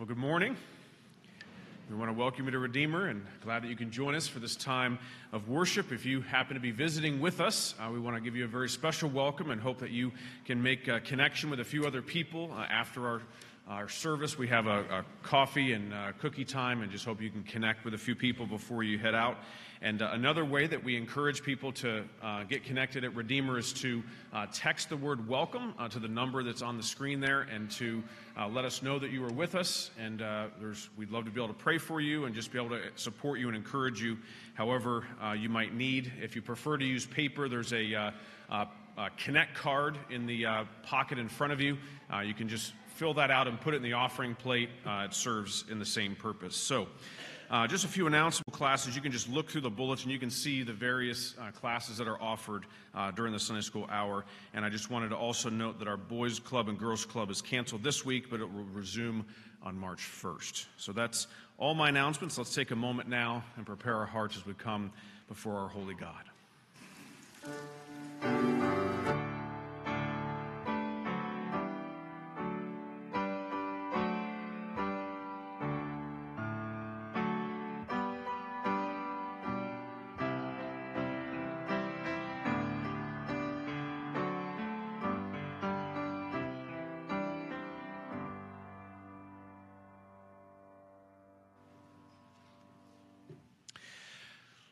Well, good morning. We want to welcome you to Redeemer and glad that you can join us for this time of worship. If you happen to be visiting with us, uh, we want to give you a very special welcome and hope that you can make a connection with a few other people uh, after our our service. We have a, a coffee and uh, cookie time, and just hope you can connect with a few people before you head out. And uh, another way that we encourage people to uh, get connected at Redeemer is to uh, text the word welcome uh, to the number that's on the screen there and to uh, let us know that you are with us. And we'd love to be able to pray for you and just be able to support you and encourage you however you might need. If you prefer to use paper, there's a Connect card in the pocket in front of you. you can just fill that out and put it in the offering plate. Uh, it serves in the same purpose. So, uh, just a few announcement classes. You can just look through the bullets and You can see the various uh, classes that are offered uh, during the Sunday school hour. And I just wanted to also note that our boys club and girls club is canceled this week, but it will resume on March 1st. So that's all my announcements. Let's take a moment now and prepare our hearts as we come before our holy God.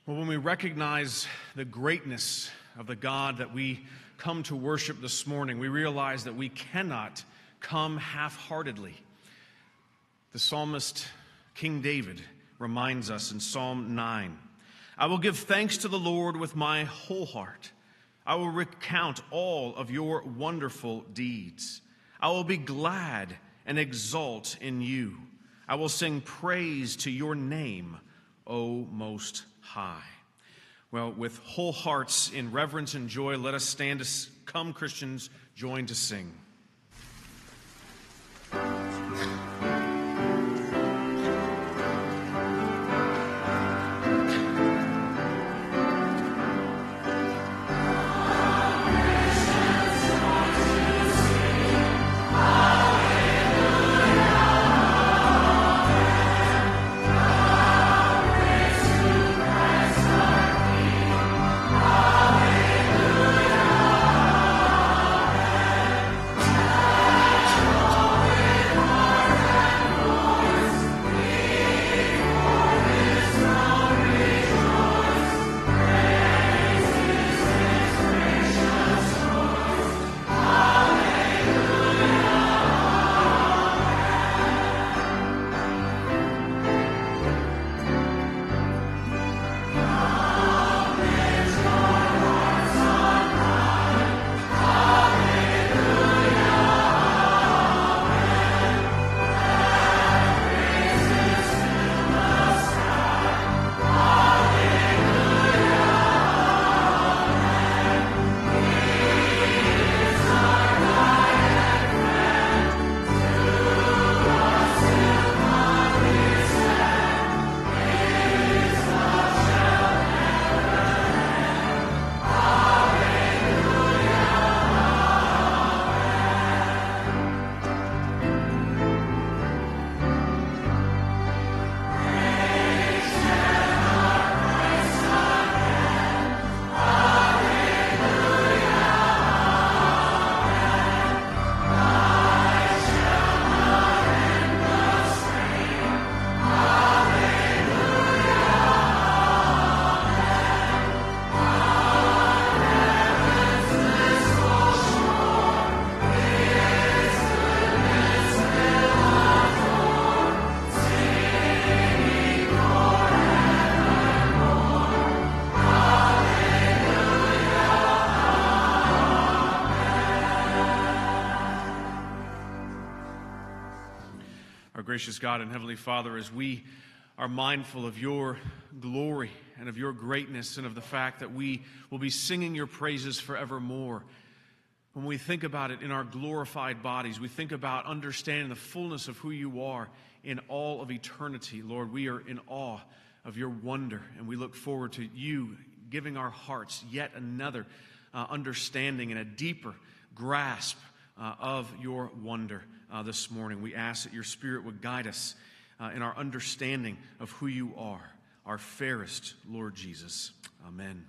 Well, when we recognize the greatness of the God that we come to worship this morning, we realize that we cannot come half heartedly. The psalmist King David reminds us in Psalm 9 I will give thanks to the Lord with my whole heart. I will recount all of your wonderful deeds. I will be glad and exult in you. I will sing praise to your name, O Most high. Well, with whole hearts in reverence and joy, let us stand to come, Christians, join to sing. Gracious God and Heavenly Father, as we are mindful of your glory and of your greatness and of the fact that we will be singing your praises forevermore. When we think about it in our glorified bodies, we think about understanding the fullness of who you are in all of eternity. Lord, we are in awe of your wonder, and we look forward to you giving our hearts yet another uh, understanding and a deeper grasp uh, of your wonder uh, this morning. We ask that your Spirit would guide us uh, in our understanding of who you are, our fairest Lord Jesus. Amen.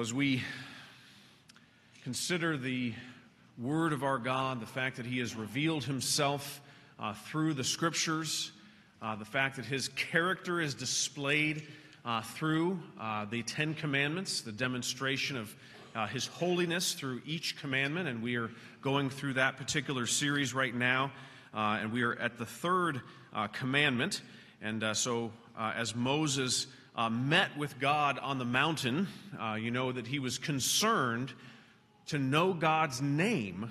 Well, as we consider the Word of our God, the fact that He has revealed Himself uh, through the Scriptures, uh, the fact that His character is displayed uh, through uh, the Ten Commandments, the demonstration of uh, His holiness through each commandment, and we are going through that particular series right now, uh, and we are at the third commandment. And so, as Moses uh, met with God on the mountain, uh, you know that he was concerned to know God's name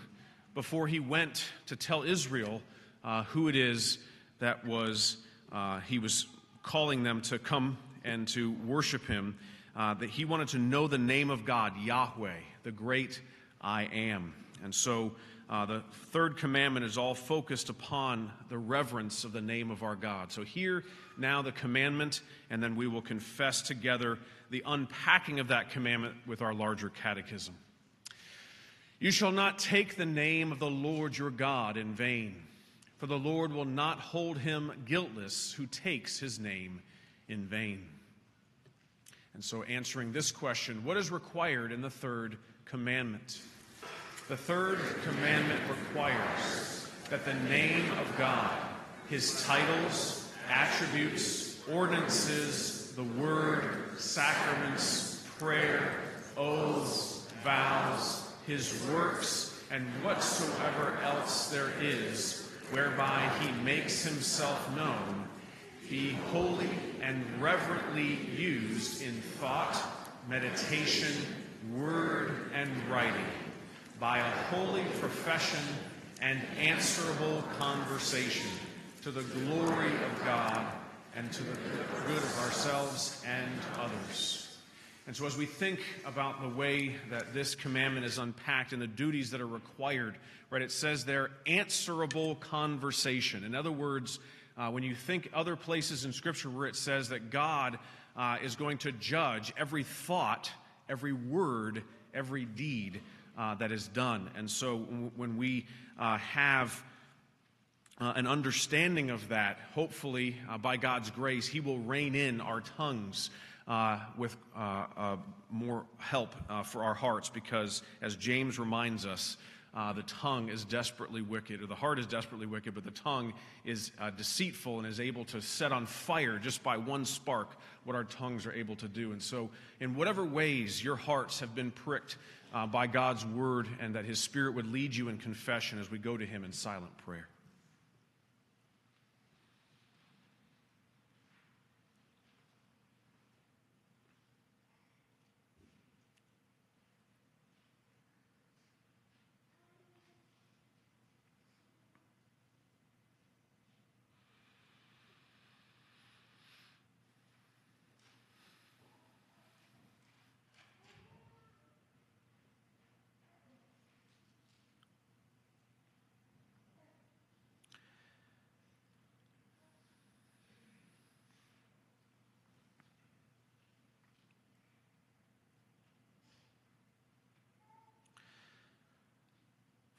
before he went to tell Israel uh, who it is that was uh, he was calling them to come and to worship him. that he wanted to know the name of God, Yahweh, the great I am. And so uh, the third commandment is all focused upon the reverence of the name of our God. So, here now the commandment, and then we will confess together the unpacking of that commandment with our larger catechism. You shall not take the name of the Lord your God in vain, for the Lord will not hold him guiltless who takes his name in vain. And so, answering this question, what is required in the third commandment? The third commandment requires that the name of God, his titles, attributes, ordinances, the word, sacraments, prayer, oaths, vows, his works, and whatsoever else there is, whereby he makes himself known, be holy and reverently used in thought, meditation, word, and writing, by a holy profession and answerable conversation, to the glory of God and to the good of ourselves and others. And so, as we think about the way that this commandment is unpacked and the duties that are required, right, it says there, answerable conversation. In other words, uh, when you think other places in Scripture where it says that God uh, is going to judge every thought, every word, every deed uh, that is done. And so, when we uh, have uh, an understanding of that, hopefully, uh, by God's grace, He will rein in our tongues uh, with uh, more help for our hearts because, as James reminds us, uh, the tongue is desperately wicked, or the heart is desperately wicked, but the tongue is uh, deceitful and is able to set on fire just by one spark what our tongues are able to do. And so, in whatever ways your hearts have been pricked Uh, by God's word, and that His Spirit would lead you in confession as we go to Him in silent prayer.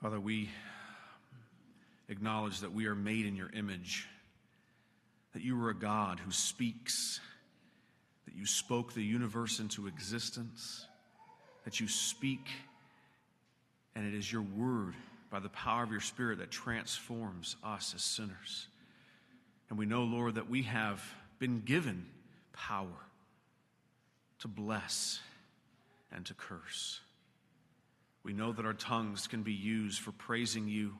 Father, we acknowledge that we are made in your image, that you are a God who speaks, that you spoke the universe into existence, that you speak, and it is your word by the power of your Spirit that transforms us as sinners. And we know, Lord, that we have been given power to bless and to curse. We know that our tongues can be used for praising you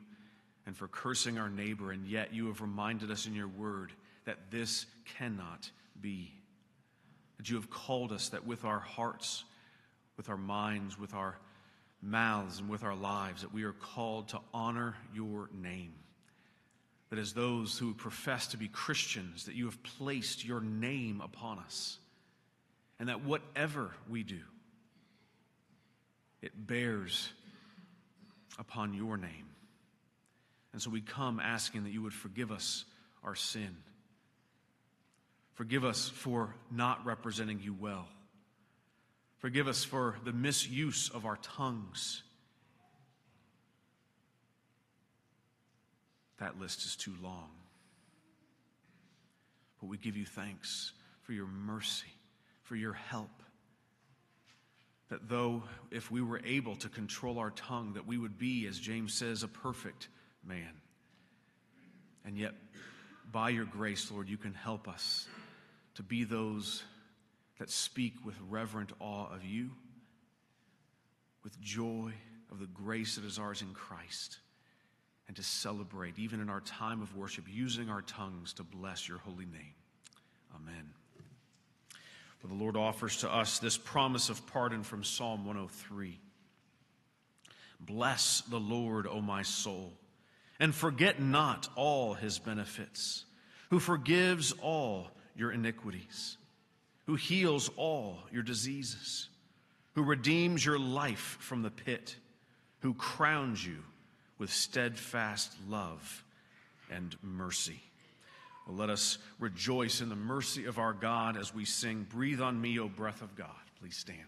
and for cursing our neighbor, and yet you have reminded us in your word that this cannot be. That you have called us that with our hearts, with our minds, with our mouths, and with our lives, that we are called to honor your name. That as those who profess to be Christians, that you have placed your name upon us. And that whatever we do, it bears upon your name. And so we come asking that you would forgive us our sin. Forgive us for not representing you well. Forgive us for the misuse of our tongues. That list is too long. But we give you thanks for your mercy, for your help that though if we were able to control our tongue, that we would be, as James says, a perfect man. And yet, by your grace, Lord, you can help us to be those that speak with reverent awe of you, with joy of the grace that is ours in Christ, and to celebrate, even in our time of worship, using our tongues to bless your holy name. Amen. The Lord offers to us this promise of pardon from Psalm 103. Bless the Lord, O my soul, and forget not all his benefits, who forgives all your iniquities, who heals all your diseases, who redeems your life from the pit, who crowns you with steadfast love and mercy well, let us rejoice in the mercy of our God as we sing, Breathe on me, O breath of God. Please stand.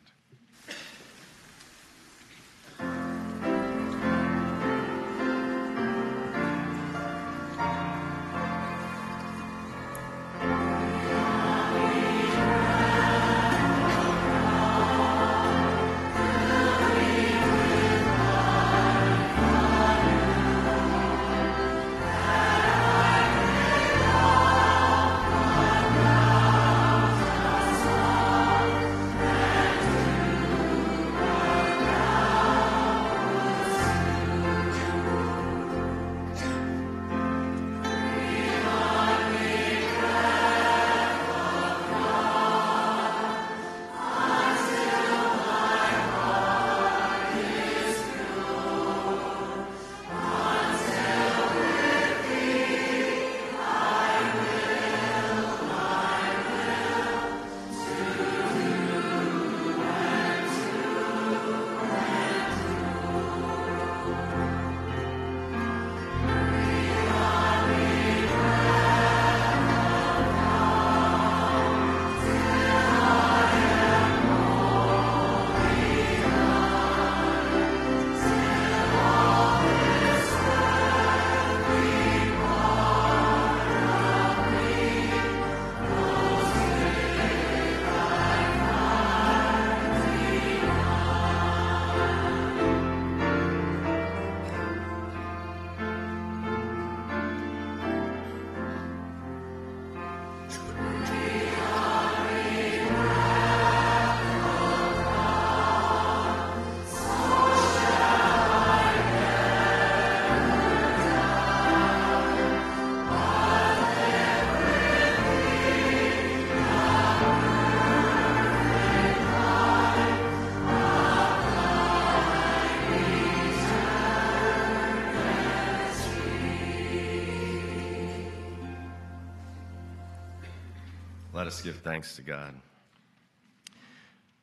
Give thanks to God.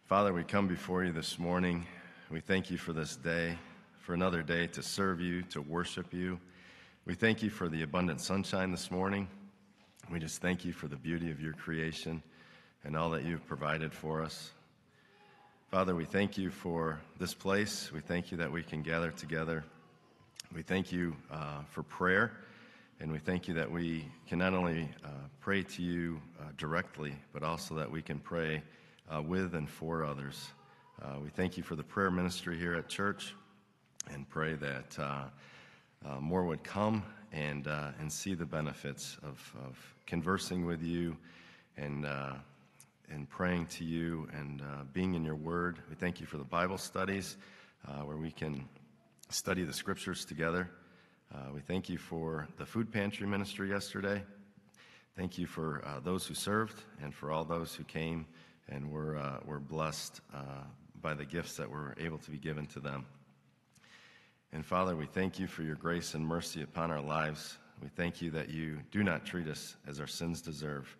Father, we come before you this morning. We thank you for this day, for another day to serve you, to worship you. We thank you for the abundant sunshine this morning. We just thank you for the beauty of your creation and all that you've provided for us. Father, we thank you for this place. We thank you that we can gather together. We thank you uh, for prayer. And we thank you that we can not only uh, pray to you uh, directly, but also that we can pray uh, with and for others. Uh, we thank you for the prayer ministry here at church and pray that uh, uh, more would come and, and see the benefits of, of conversing with you and, and praying to you and being in your word. We thank you for the Bible studies where we can study the scriptures together. Uh, we thank you for the food pantry ministry yesterday. Thank you for uh, those who served and for all those who came and were, uh, were blessed uh, by the gifts that were able to be given to them. And Father, we thank you for your grace and mercy upon our lives. We thank you that you do not treat us as our sins deserve,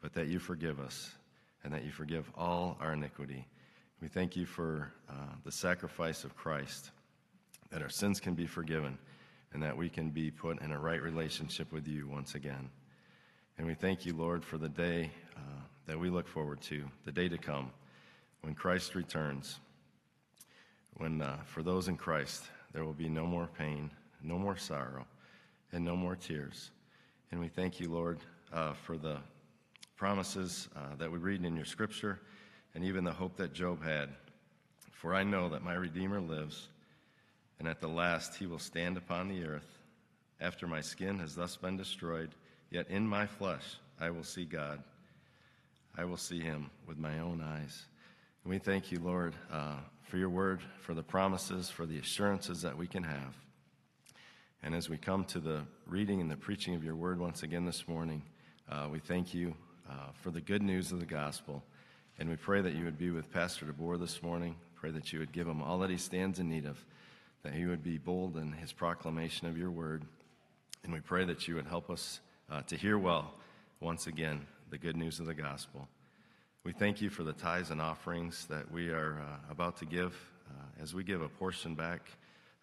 but that you forgive us and that you forgive all our iniquity. We thank you for uh, the sacrifice of Christ, that our sins can be forgiven and that we can be put in a right relationship with you once again. And we thank you, Lord, for the day uh, that we look forward to, the day to come, when Christ returns. When uh, for those in Christ, there will be no more pain, no more sorrow, and no more tears. And we thank you, Lord, uh, for the promises uh, that we read in your scripture and even the hope that Job had. For I know that my Redeemer lives and at the last he will stand upon the earth. After my skin has thus been destroyed, yet in my flesh I will see God. I will see him with my own eyes. And we thank you, Lord, uh, for your word, for the promises, for the assurances that we can have. And as we come to the reading and the preaching of your word once again this morning, uh, we thank you uh, for the good news of the gospel. And we pray that you would be with Pastor DeBoer this morning. Pray that you would give him all that he stands in need of that he would be bold in his proclamation of your word. And we pray that you would help us uh, to hear well, once again, the good news of the gospel. We thank you for the tithes and offerings that we are uh, about to give. Uh, as we give a portion back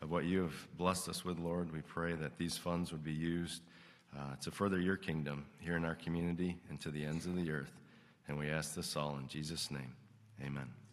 of what you have blessed us with, Lord, we pray that these funds would be used uh, to further your kingdom here in our community and to the ends of the earth. And we ask this all in Jesus' name. Amen.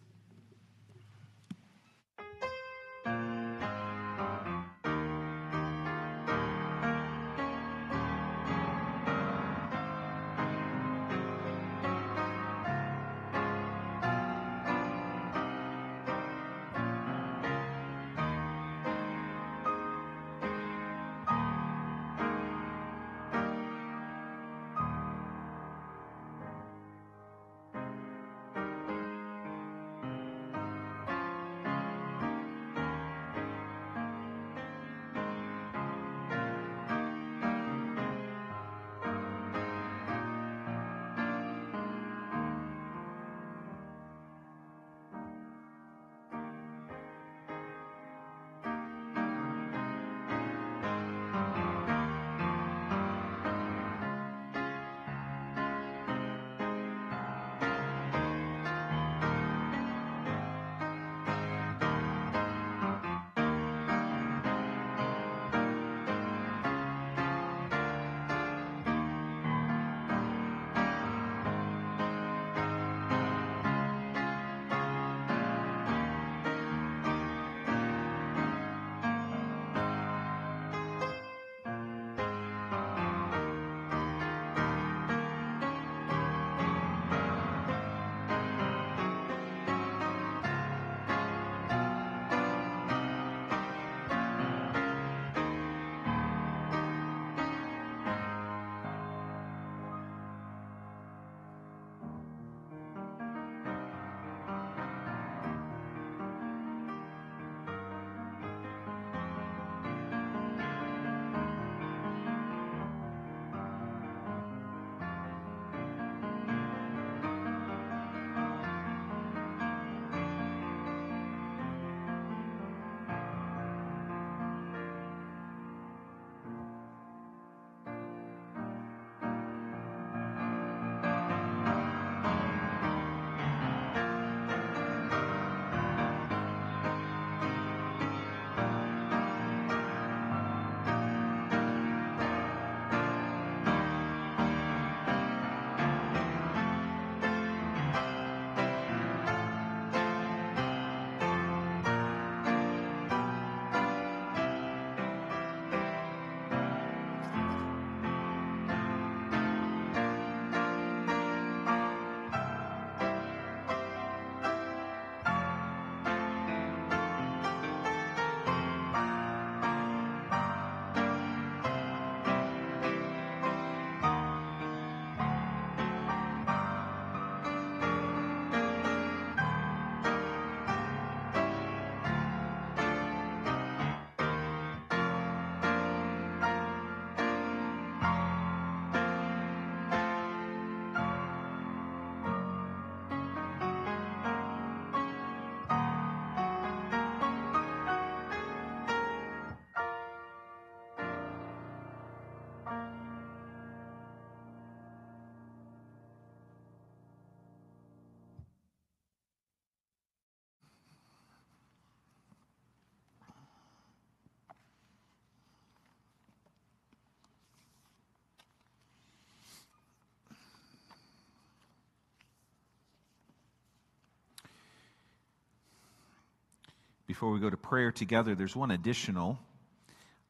Before we go to prayer together, there's one additional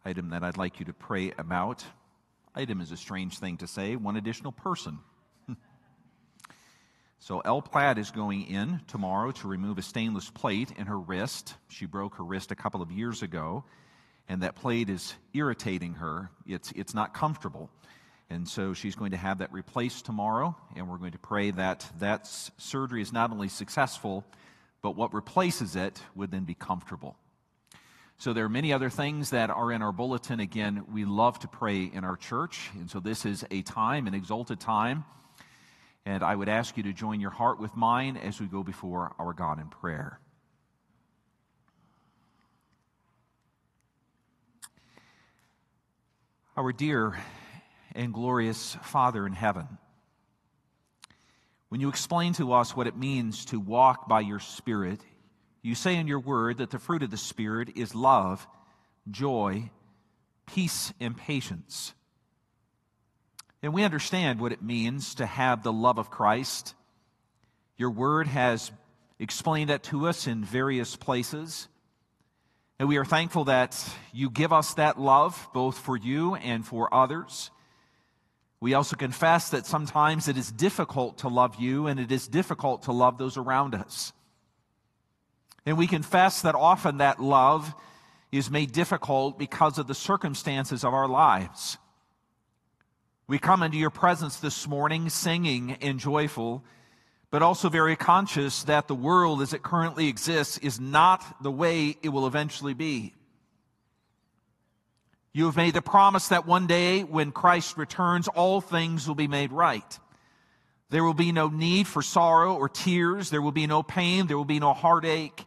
item that I'd like you to pray about. Item is a strange thing to say, one additional person. so, El Platt is going in tomorrow to remove a stainless plate in her wrist. She broke her wrist a couple of years ago, and that plate is irritating her. It's, it's not comfortable. And so she's going to have that replaced tomorrow, and we're going to pray that that surgery is not only successful, but what replaces it would then be comfortable. So there are many other things that are in our bulletin. Again, we love to pray in our church, and so this is a time, an exalted time. And I would ask you to join your heart with mine as we go before our God in prayer. Our dear and glorious Father in heaven, when you explain to us what it means to walk by your Spirit, you say in your word that the fruit of the Spirit is love, joy, peace, and patience. And we understand what it means to have the love of Christ. Your word has explained that to us in various places. And we are thankful that you give us that love, both for you and for others. We also confess that sometimes it is difficult to love you and it is difficult to love those around us. And we confess that often that love is made difficult because of the circumstances of our lives. We come into your presence this morning singing and joyful, but also very conscious that the world as it currently exists is not the way it will eventually be. You have made the promise that one day when Christ returns, all things will be made right. There will be no need for sorrow or tears. There will be no pain. There will be no heartache.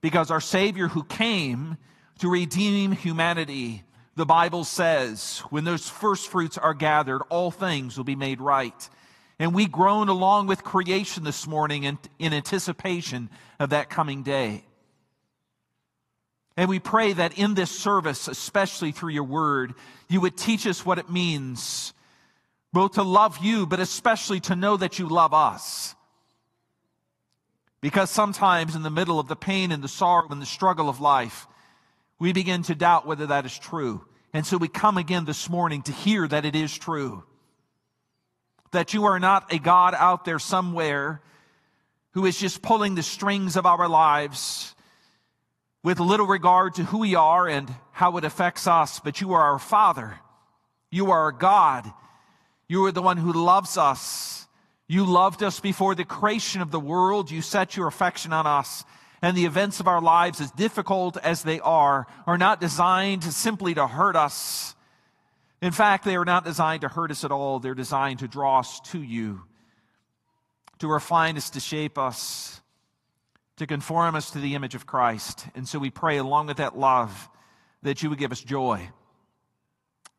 Because our Savior who came to redeem humanity, the Bible says, when those first fruits are gathered, all things will be made right. And we groan along with creation this morning in, in anticipation of that coming day. And we pray that in this service, especially through your word, you would teach us what it means both to love you, but especially to know that you love us. Because sometimes in the middle of the pain and the sorrow and the struggle of life, we begin to doubt whether that is true. And so we come again this morning to hear that it is true. That you are not a God out there somewhere who is just pulling the strings of our lives with little regard to who we are and how it affects us, but you are our Father. You are our God. You are the one who loves us. You loved us before the creation of the world. You set your affection on us. And the events of our lives, as difficult as they are, are not designed simply to hurt us. In fact, they are not designed to hurt us at all. They're designed to draw us to you, to refine us, to shape us, to conform us to the image of Christ. And so we pray, along with that love, that you would give us joy.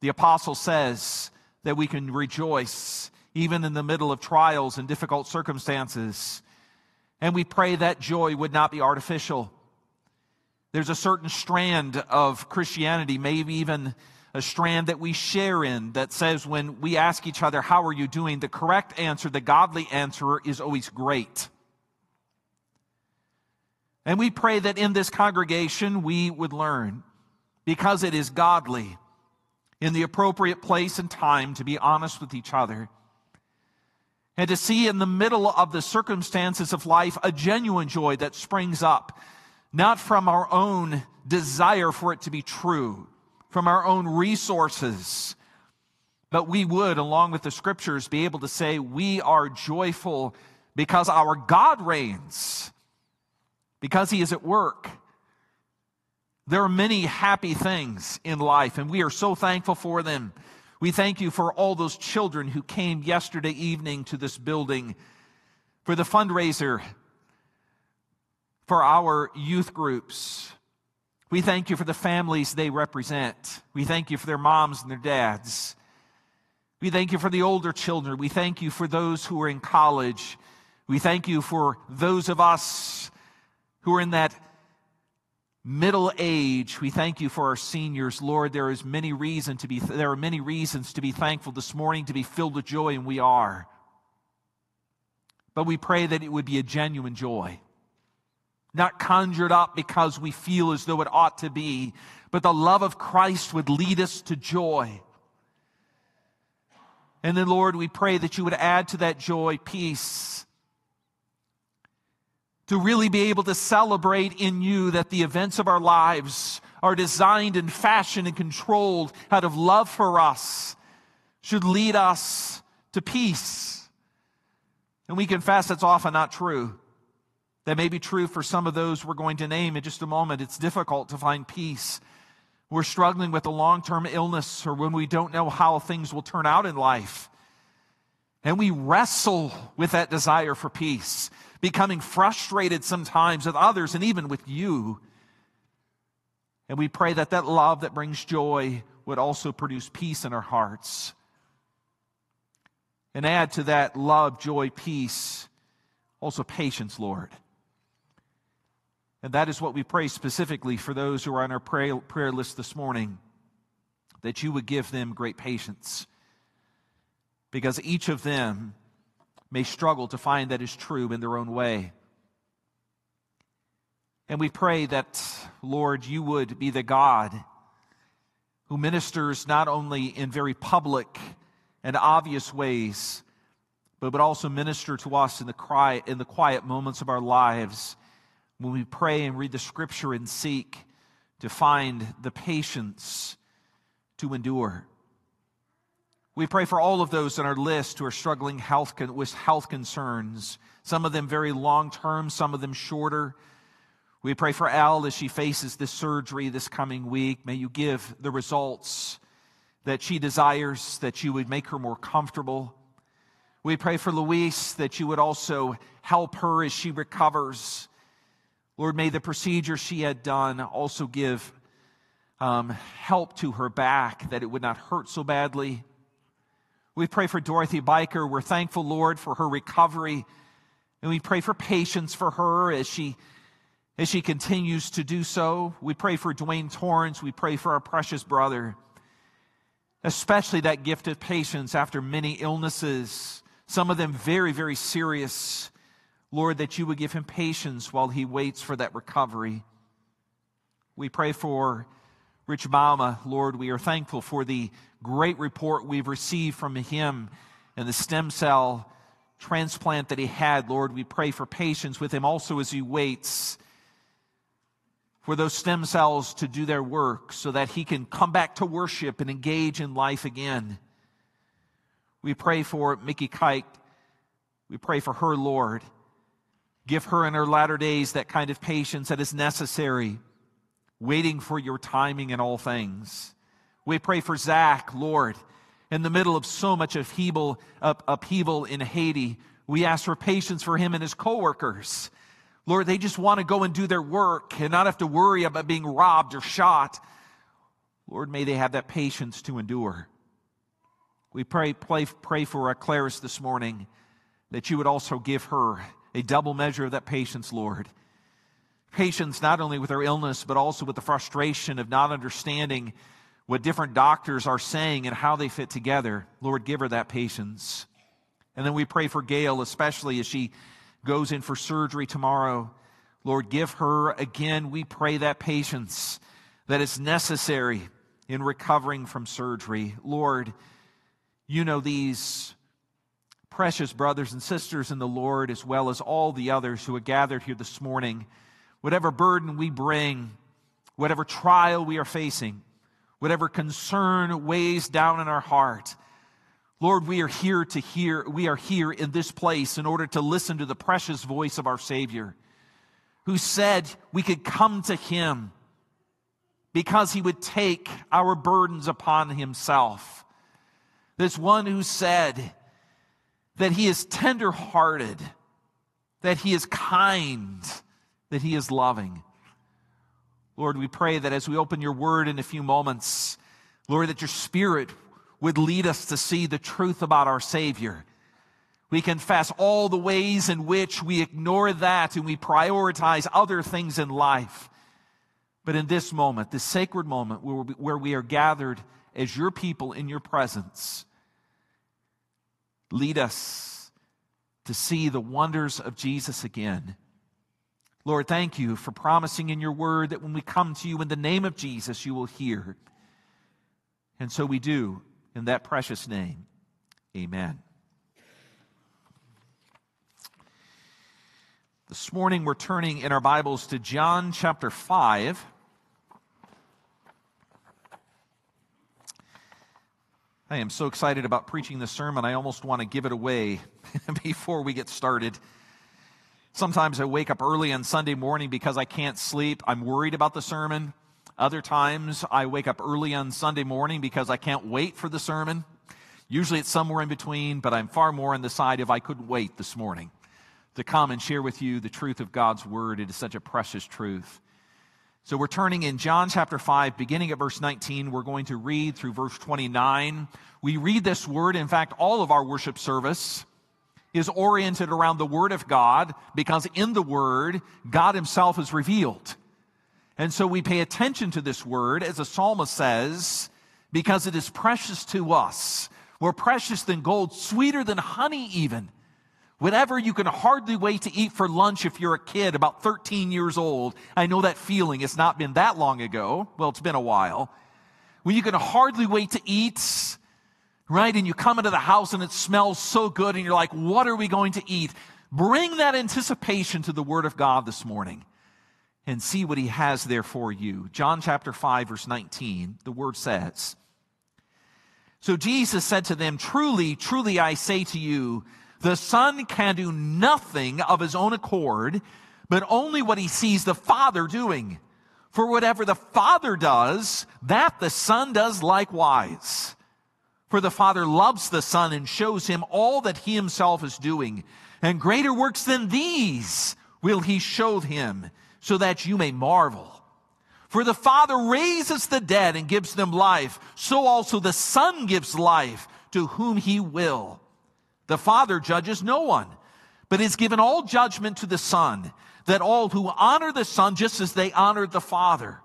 The apostle says, that we can rejoice even in the middle of trials and difficult circumstances. And we pray that joy would not be artificial. There's a certain strand of Christianity, maybe even a strand that we share in that says when we ask each other, How are you doing? the correct answer, the godly answer, is always great. And we pray that in this congregation we would learn, because it is godly, in the appropriate place and time to be honest with each other. And to see in the middle of the circumstances of life a genuine joy that springs up, not from our own desire for it to be true, from our own resources, but we would, along with the scriptures, be able to say, We are joyful because our God reigns, because He is at work there are many happy things in life, and we are so thankful for them. We thank you for all those children who came yesterday evening to this building for the fundraiser for our youth groups. We thank you for the families they represent. We thank you for their moms and their dads. We thank you for the older children. We thank you for those who are in college. We thank you for those of us who are in that middle age we thank you for our seniors lord there is many reason to be there are many reasons to be thankful this morning to be filled with joy and we are but we pray that it would be a genuine joy not conjured up because we feel as though it ought to be, but the love of Christ would lead us to joy. And then, Lord, we pray that you would add to that joy peace. To really be able to celebrate in you that the events of our lives are designed and fashioned and controlled out of love for us should lead us to peace. And we confess that's often not true. That may be true for some of those we're going to name in just a moment. It's difficult to find peace. We're struggling with a long term illness or when we don't know how things will turn out in life. And we wrestle with that desire for peace, becoming frustrated sometimes with others and even with you. And we pray that that love that brings joy would also produce peace in our hearts. And add to that love, joy, peace, also patience, Lord. And that is what we pray specifically for those who are on our prayer, list this morning, that you would give them great patience. Because each of them may struggle to find that is true in their own way. And we pray that, Lord, you would be the God who ministers not only in very public and obvious ways, but would also minister to us in the, cry, in the quiet moments of our lives when we pray and read the scripture and seek to find the patience to endure. We pray for all of those on our list who are struggling health with health concerns, some of them very long term, some of them shorter. We pray for Al as she faces this surgery this coming week. May you give the results that she desires, that you would make her more comfortable. We pray for Louise that you would also help her as she recovers. Lord, may the procedure she had done also give um, help to her back, that it would not hurt so badly. We pray for Dorothy Biker. We're thankful, Lord, for her recovery. And we pray for patience for her as she, as she continues to do so. We pray for Dwayne Torrance. We pray for our precious brother, especially that gift of patience after many illnesses, some of them very, very serious. Lord, that you would give him patience while he waits for that recovery. We pray for Rich Mama. Lord, we are thankful for the great report we've received from him and the stem cell transplant that he had. Lord, we pray for patience with him also as he waits for those stem cells to do their work so that he can come back to worship and engage in life again. We pray for Mickey Kite. We pray for her, Lord. Give her in her latter days that kind of patience that is necessary, waiting for your timing in all things. We pray for Zach, Lord, in the middle of so much upheaval, up, upheaval in Haiti. We ask for patience for him and his coworkers. Lord, they just want to go and do their work and not have to worry about being robbed or shot. Lord, may they have that patience to endure. We pray, pray, pray for our Clarice this morning that you would also give her a double measure of that patience, Lord. Patience not only with her illness, but also with the frustration of not understanding what different doctors are saying and how they fit together. Lord, give her that patience. And then we pray for Gail, especially as she goes in for surgery tomorrow. Lord, give her again, we pray that patience that is necessary in recovering from surgery. Lord, you know these precious brothers and sisters in the Lord, as well as all the others who are gathered here this morning, whatever burden we bring, whatever trial we are facing, whatever concern weighs down in our heart, Lord, we are here to hear, we are here in this place in order to listen to the precious voice of our Savior, who said we could come to Him because He would take our burdens upon Himself. This one who said, that he is tender-hearted, that he is kind, that he is loving. Lord, we pray that as we open your word in a few moments, Lord, that your spirit would lead us to see the truth about our Savior. We confess all the ways in which we ignore that and we prioritize other things in life. But in this moment, this sacred moment where we are gathered as your people in your presence, Lead us to see the wonders of Jesus again. Lord, thank you for promising in your word that when we come to you in the name of Jesus, you will hear. And so we do in that precious name. Amen. This morning we're turning in our Bibles to John chapter 5. I am so excited about preaching this sermon, I almost want to give it away before we get started. Sometimes I wake up early on Sunday morning because I can't sleep. I'm worried about the sermon. Other times I wake up early on Sunday morning because I can't wait for the sermon. Usually it's somewhere in between, but I'm far more on the side of I couldn't wait this morning to come and share with you the truth of God's word. It is such a precious truth. So we're turning in John chapter 5, beginning at verse 19. We're going to read through verse 29. We read this word. In fact, all of our worship service is oriented around the Word of God because in the Word, God Himself is revealed. And so we pay attention to this Word, as the psalmist says, because it is precious to us. More precious than gold, sweeter than honey, even. Whatever you can hardly wait to eat for lunch if you're a kid about 13 years old. I know that feeling. It's not been that long ago. Well, it's been a while. When you can hardly wait to eat right? And you come into the house and it smells so good and you're like, what are we going to eat? Bring that anticipation to the Word of God this morning and see what He has there for you. John chapter 5, verse 19, the Word says, So Jesus said to them, Truly, truly, I say to you, the Son can do nothing of His own accord, but only what He sees the Father doing. For whatever the Father does, that the Son does likewise. For the Father loves the Son and shows him all that he himself is doing. And greater works than these will he show him, so that you may marvel. For the Father raises the dead and gives them life, so also the Son gives life to whom he will. The Father judges no one, but has given all judgment to the Son, that all who honor the Son just as they honored the Father.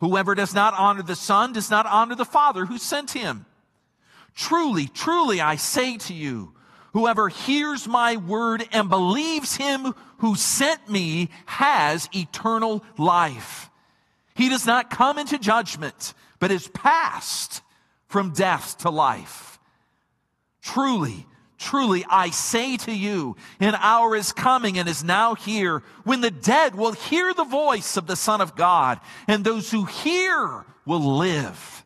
Whoever does not honor the Son does not honor the Father who sent him. Truly, truly, I say to you, whoever hears my word and believes him who sent me has eternal life. He does not come into judgment, but is passed from death to life. Truly, truly, I say to you, an hour is coming and is now here when the dead will hear the voice of the Son of God, and those who hear will live.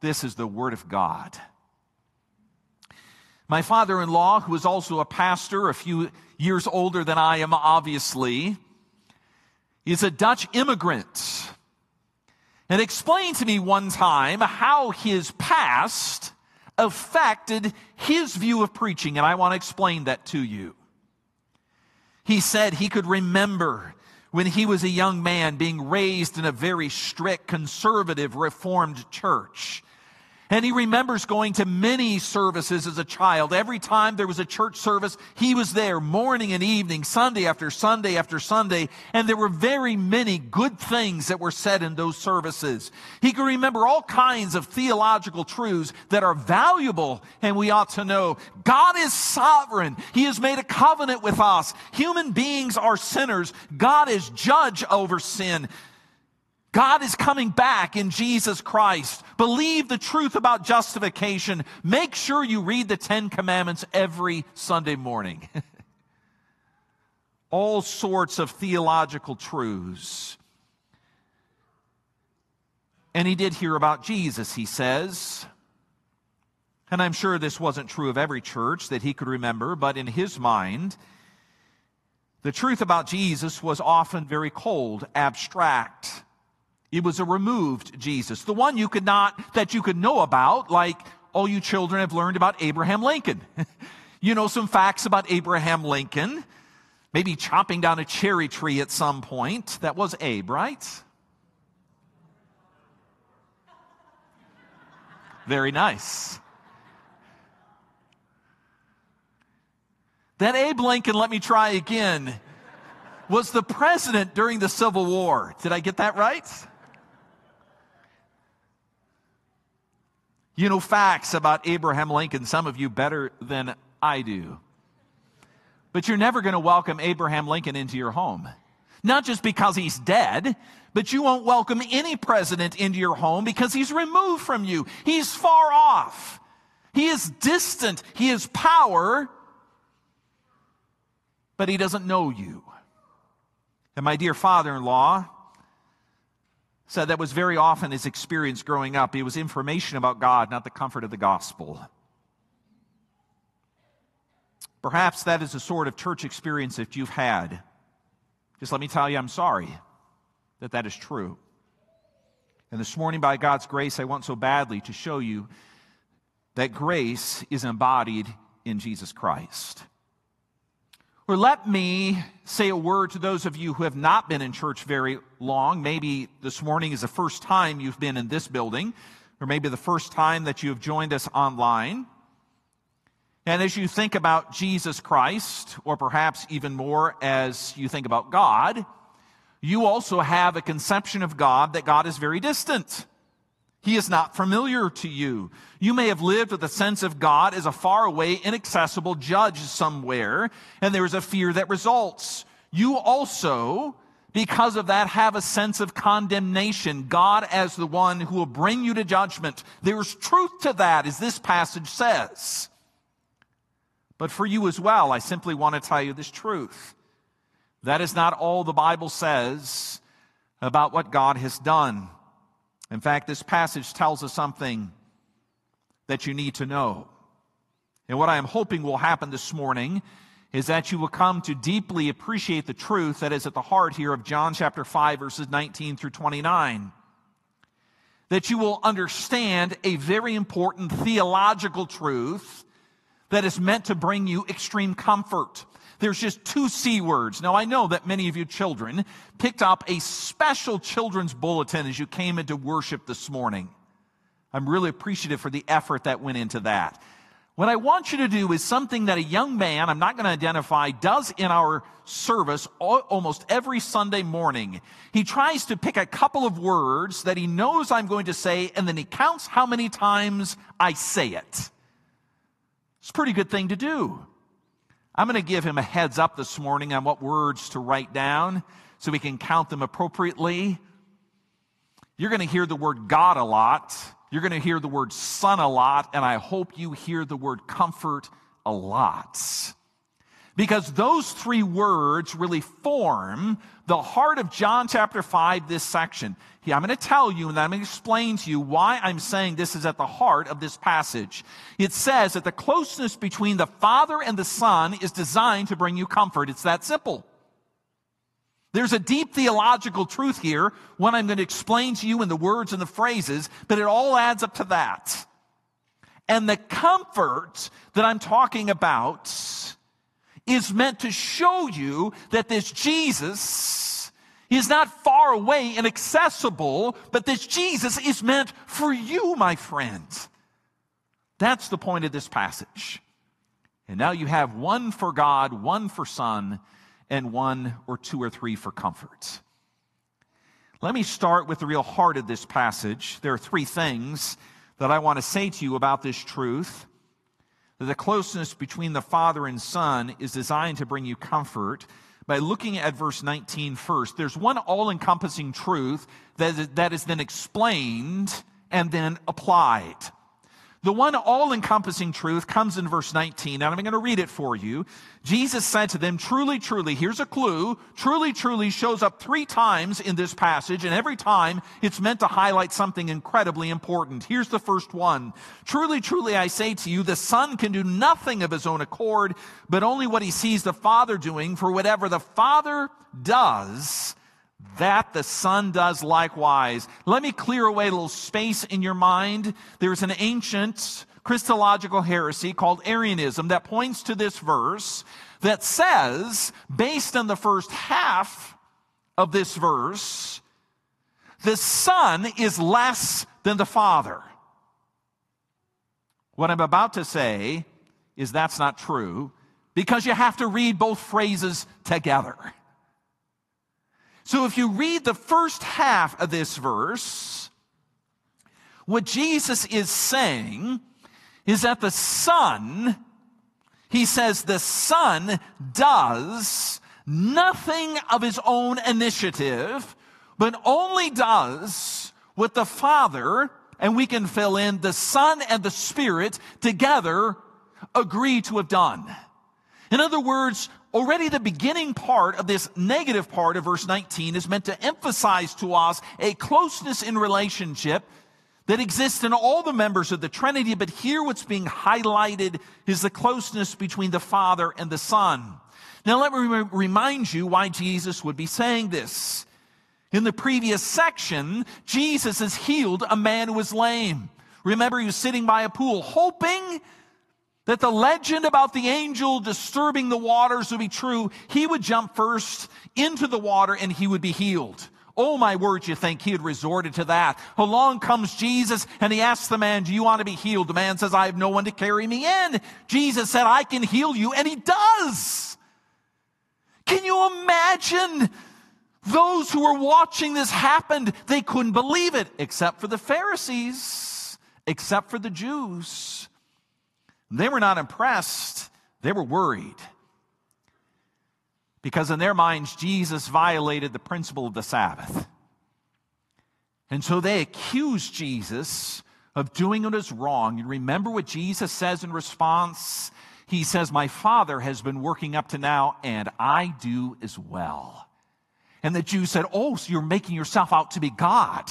This is the Word of God. My father in law, who is also a pastor, a few years older than I am, obviously, is a Dutch immigrant. And explained to me one time how his past affected his view of preaching, and I want to explain that to you. He said he could remember when he was a young man being raised in a very strict, conservative, reformed church. And he remembers going to many services as a child. Every time there was a church service, he was there morning and evening, Sunday after Sunday after Sunday. And there were very many good things that were said in those services. He could remember all kinds of theological truths that are valuable and we ought to know. God is sovereign. He has made a covenant with us. Human beings are sinners. God is judge over sin. God is coming back in Jesus Christ. Believe the truth about justification. Make sure you read the Ten Commandments every Sunday morning. All sorts of theological truths. And he did hear about Jesus, he says. And I'm sure this wasn't true of every church that he could remember, but in his mind, the truth about Jesus was often very cold, abstract it was a removed Jesus, the one you could not, that you could know about, like all you children have learned about Abraham Lincoln. you know some facts about Abraham Lincoln. maybe chopping down a cherry tree at some point. That was Abe, right? Very nice. That Abe Lincoln, let me try again, was the president during the Civil War. Did I get that right? You know facts about Abraham Lincoln, some of you better than I do. But you're never going to welcome Abraham Lincoln into your home. Not just because he's dead, but you won't welcome any president into your home because he's removed from you. He's far off. He is distant. He is power, but he doesn't know you. And my dear father in law said that was very often his experience growing up. It was information about God, not the comfort of the gospel. Perhaps that is the sort of church experience that you've had. Just let me tell you, I'm sorry that that is true. And this morning, by God's grace, I want so badly to show you that grace is embodied in Jesus Christ. Or let me say a word to those of you who have not been in church very long. Maybe this morning is the first time you've been in this building, or maybe the first time that you have joined us online. And as you think about Jesus Christ, or perhaps even more as you think about God, you also have a conception of God that God is very distant. He is not familiar to you. You may have lived with a sense of God as a faraway, inaccessible judge somewhere, and there is a fear that results. You also, because of that, have a sense of condemnation. God as the one who will bring you to judgment. There's truth to that, as this passage says. But for you as well, I simply want to tell you this truth. That is not all the Bible says about what God has done. In fact, this passage tells us something that you need to know. And what I am hoping will happen this morning is that you will come to deeply appreciate the truth that is at the heart here of John chapter 5, verses 19 through 29. That you will understand a very important theological truth that is meant to bring you extreme comfort. There's just two C words. Now, I know that many of you children picked up a special children's bulletin as you came into worship this morning. I'm really appreciative for the effort that went into that. What I want you to do is something that a young man, I'm not going to identify, does in our service almost every Sunday morning. He tries to pick a couple of words that he knows I'm going to say, and then he counts how many times I say it. It's a pretty good thing to do. I'm going to give him a heads up this morning on what words to write down so we can count them appropriately. You're going to hear the word God a lot. You're going to hear the word son a lot. And I hope you hear the word comfort a lot. Because those three words really form the heart of John chapter 5, this section. I'm going to tell you and I'm going to explain to you why I'm saying this is at the heart of this passage. It says that the closeness between the Father and the Son is designed to bring you comfort. It's that simple. There's a deep theological truth here, one I'm going to explain to you in the words and the phrases, but it all adds up to that. And the comfort that I'm talking about is meant to show you that this Jesus is not far away and accessible, but this Jesus is meant for you, my friends. That's the point of this passage. And now you have one for God, one for Son, and one or two or three for comfort. Let me start with the real heart of this passage. There are three things that I want to say to you about this truth that the closeness between the Father and Son is designed to bring you comfort by looking at verse 19 first. There's one all encompassing truth that that is then explained and then applied. The one all encompassing truth comes in verse 19, and I'm going to read it for you. Jesus said to them, Truly, truly, here's a clue. Truly, truly shows up three times in this passage, and every time it's meant to highlight something incredibly important. Here's the first one. Truly, truly, I say to you, the Son can do nothing of his own accord, but only what he sees the Father doing, for whatever the Father does, that the Son does likewise. Let me clear away a little space in your mind. There's an ancient Christological heresy called Arianism that points to this verse that says, based on the first half of this verse, the Son is less than the Father. What I'm about to say is that's not true because you have to read both phrases together. So if you read the first half of this verse, what Jesus is saying is that the Son, he says, the Son does nothing of his own initiative, but only does what the Father, and we can fill in the Son and the Spirit together agree to have done. In other words, already the beginning part of this negative part of verse 19 is meant to emphasize to us a closeness in relationship that exists in all the members of the Trinity, but here what's being highlighted is the closeness between the Father and the Son. Now let me remind you why Jesus would be saying this. In the previous section, Jesus has healed a man who was lame. Remember, he was sitting by a pool, hoping that the legend about the angel disturbing the waters would be true, he would jump first into the water and he would be healed. Oh my word, you think he had resorted to that. Along comes Jesus and he asks the man, do you want to be healed? The man says, I have no one to carry me in. Jesus said, I can heal you. And he does. Can you imagine those who were watching this happened? They couldn't believe it, except for the Pharisees, except for the Jews. They were not impressed, they were worried. Because in their minds, Jesus violated the principle of the Sabbath. And so they accused Jesus of doing what is wrong. You remember what Jesus says in response? He says, My Father has been working up to now, and I do as well. And the Jews said, Oh, so you're making yourself out to be God.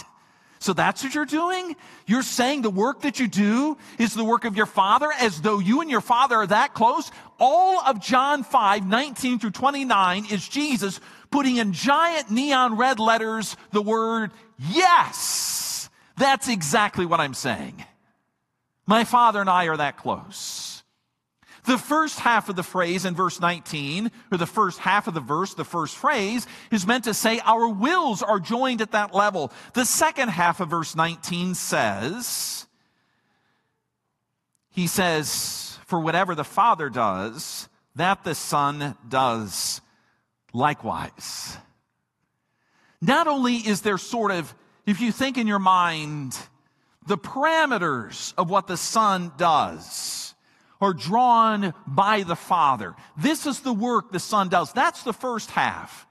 So that's what you're doing? You're saying the work that you do is the work of your father as though you and your father are that close? All of John 5, 19 through 29 is Jesus putting in giant neon red letters the word yes. That's exactly what I'm saying. My father and I are that close. The first half of the phrase in verse 19, or the first half of the verse, the first phrase, is meant to say our wills are joined at that level. The second half of verse 19 says, he says, for whatever the Father does, that the Son does likewise. Not only is there sort of, if you think in your mind, the parameters of what the Son does, are drawn by the Father. This is the work the Son does. That's the first half.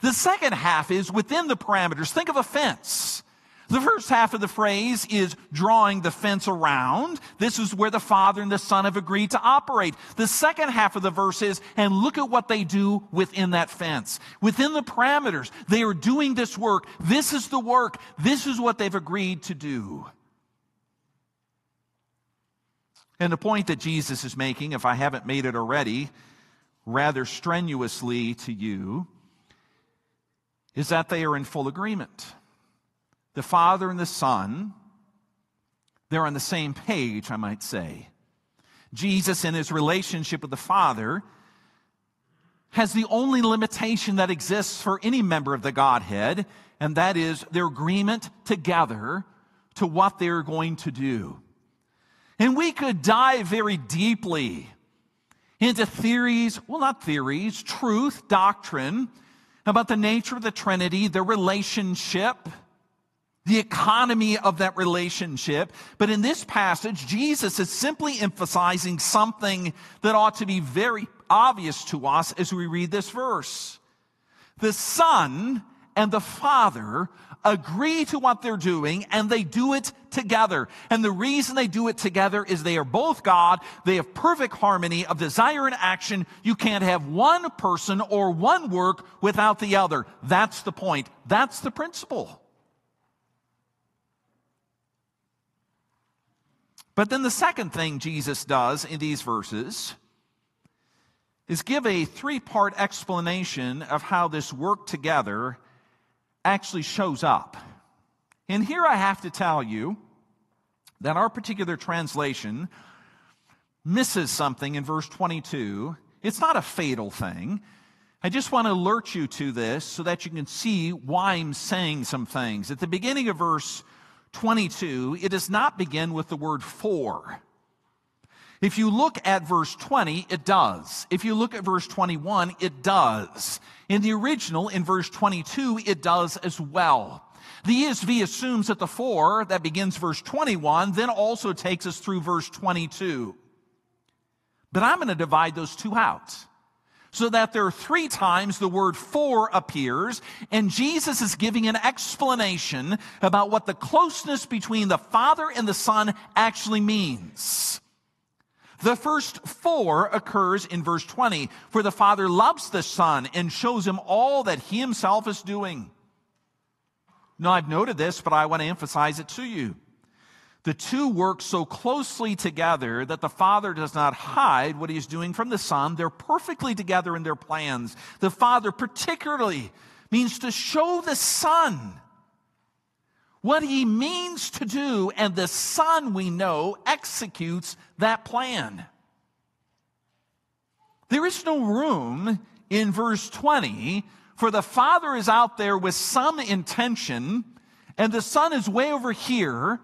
The second half is within the parameters. Think of a fence. The first half of the phrase is drawing the fence around. This is where the Father and the Son have agreed to operate. The second half of the verse is, and look at what they do within that fence. Within the parameters, they are doing this work. This is the work. This is what they've agreed to do. And the point that Jesus is making, if I haven't made it already, rather strenuously to you, is that they are in full agreement. The Father and the Son, they're on the same page, I might say. Jesus, in his relationship with the Father, has the only limitation that exists for any member of the Godhead, and that is their agreement together to what they're going to do. And we could dive very deeply into theories, well, not theories, truth, doctrine about the nature of the Trinity, the relationship, the economy of that relationship. But in this passage, Jesus is simply emphasizing something that ought to be very obvious to us as we read this verse. The Son and the Father agree to what they're doing and they do it together. And the reason they do it together is they are both God. They have perfect harmony of desire and action. You can't have one person or one work without the other. That's the point. That's the principle. But then the second thing Jesus does in these verses is give a three part explanation of how this work together actually shows up. And here I have to tell you that our particular translation misses something in verse 22. It's not a fatal thing. I just want to alert you to this so that you can see why I'm saying some things. At the beginning of verse 22, it does not begin with the word for. If you look at verse 20, it does. If you look at verse 21, it does. In the original, in verse 22, it does as well. The ESV assumes that the for that begins verse 21 then also takes us through verse 22. But I'm going to divide those two out so that there are three times the word for appears, and Jesus is giving an explanation about what the closeness between the Father and the Son actually means. The first for occurs in verse 20, for the Father loves the Son and shows him all that he himself is doing. Now, I've noted this, but I want to emphasize it to you. The two work so closely together that the Father does not hide what He is doing from the Son. They're perfectly together in their plans. The Father, particularly, means to show the Son what He means to do, and the Son, we know, executes that plan. There is no room in verse 20 for the Father is out there with some intention, and the Son is way over here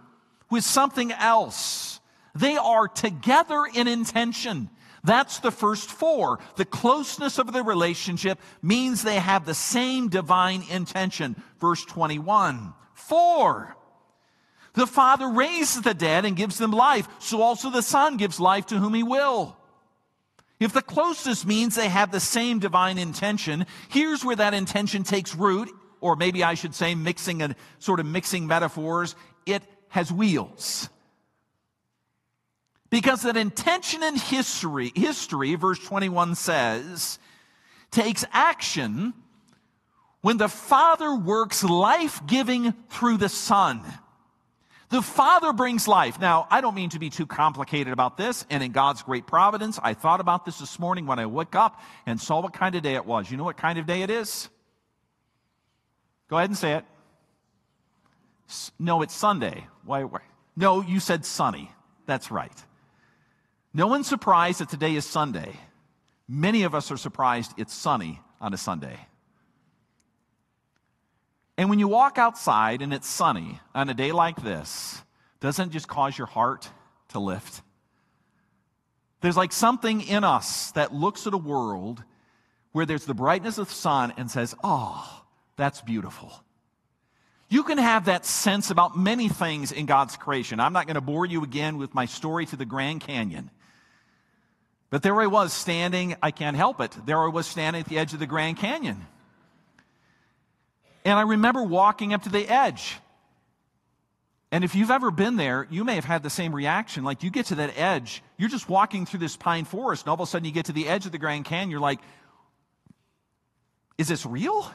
with something else. They are together in intention. That's the first for. The closeness of the relationship means they have the same divine intention. Verse 21. For the Father raises the dead and gives them life, so also the Son gives life to whom he will. If the closeness means they have the same divine intention, here's where that intention takes root, or maybe I should say mixing and sort of mixing metaphors. It has wheels. Because that intention in history, history, verse 21 says, takes action when the Father works life giving through the Son. The Father brings life. Now, I don't mean to be too complicated about this, and in God's great providence, I thought about this this morning when I woke up and saw what kind of day it was. You know what kind of day it is? Go ahead and say it. No, it's Sunday. Why, why? No, you said sunny. That's right. No one's surprised that today is Sunday. Many of us are surprised it's sunny on a Sunday. And when you walk outside and it's sunny on a day like this, doesn't it just cause your heart to lift? There's like something in us that looks at a world where there's the brightness of the sun and says, Oh, that's beautiful. You can have that sense about many things in God's creation. I'm not going to bore you again with my story to the Grand Canyon. But there I was standing, I can't help it. There I was standing at the edge of the Grand Canyon. And I remember walking up to the edge. And if you've ever been there, you may have had the same reaction. Like you get to that edge, you're just walking through this pine forest, and all of a sudden you get to the edge of the Grand Canyon, you're like, is this real?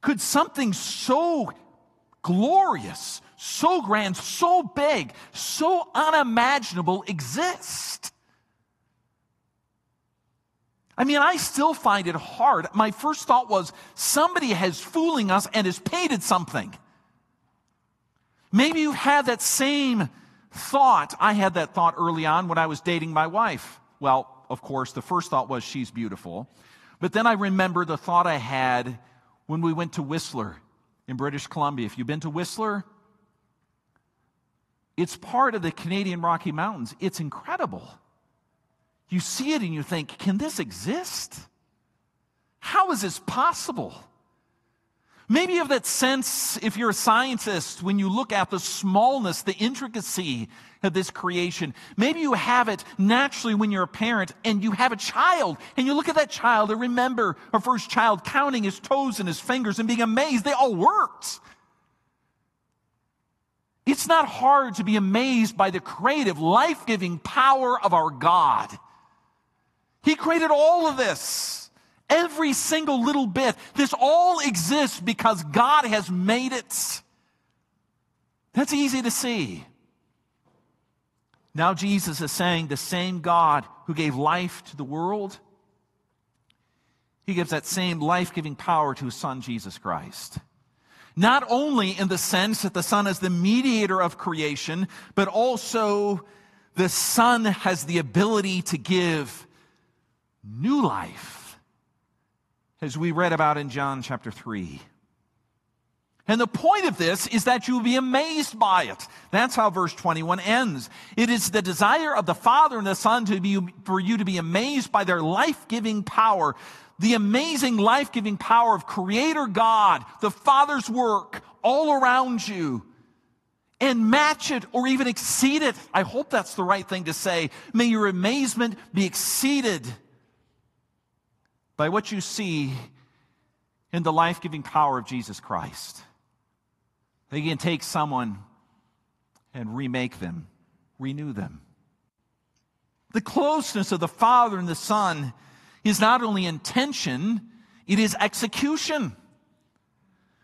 Could something so glorious, so grand, so big, so unimaginable exist? I mean, I still find it hard. My first thought was somebody has fooling us and has painted something. Maybe you've had that same thought. I had that thought early on when I was dating my wife. Well, of course, the first thought was she's beautiful. But then I remember the thought I had when we went to Whistler in British Columbia. If you've been to Whistler, it's part of the Canadian Rocky Mountains. It's incredible. You see it and you think, can this exist? How is this possible? Maybe you have that sense, if you're a scientist, when you look at the smallness, the intricacy of this creation. Maybe you have it naturally when you're a parent and you have a child and you look at that child and remember our first child counting his toes and his fingers and being amazed they all worked. It's not hard to be amazed by the creative, life giving power of our God. He created all of this. Every single little bit. This all exists because God has made it. That's easy to see. Now, Jesus is saying the same God who gave life to the world He gives that same life giving power to his son, Jesus Christ. Not only in the sense that the Son is the mediator of creation, but also the Son has the ability to give new life, as we read about in John chapter 3. And the point of this is that you will be amazed by it. That's how verse 21 ends. It is the desire of the Father and the Son to be, for you to be amazed by their life giving power the amazing life giving power of Creator God, the Father's work all around you, and match it or even exceed it. I hope that's the right thing to say. May your amazement be exceeded by what you see in the life giving power of Jesus Christ. They can take someone and remake them, renew them. The closeness of the Father and the Son is not only intention, it is execution.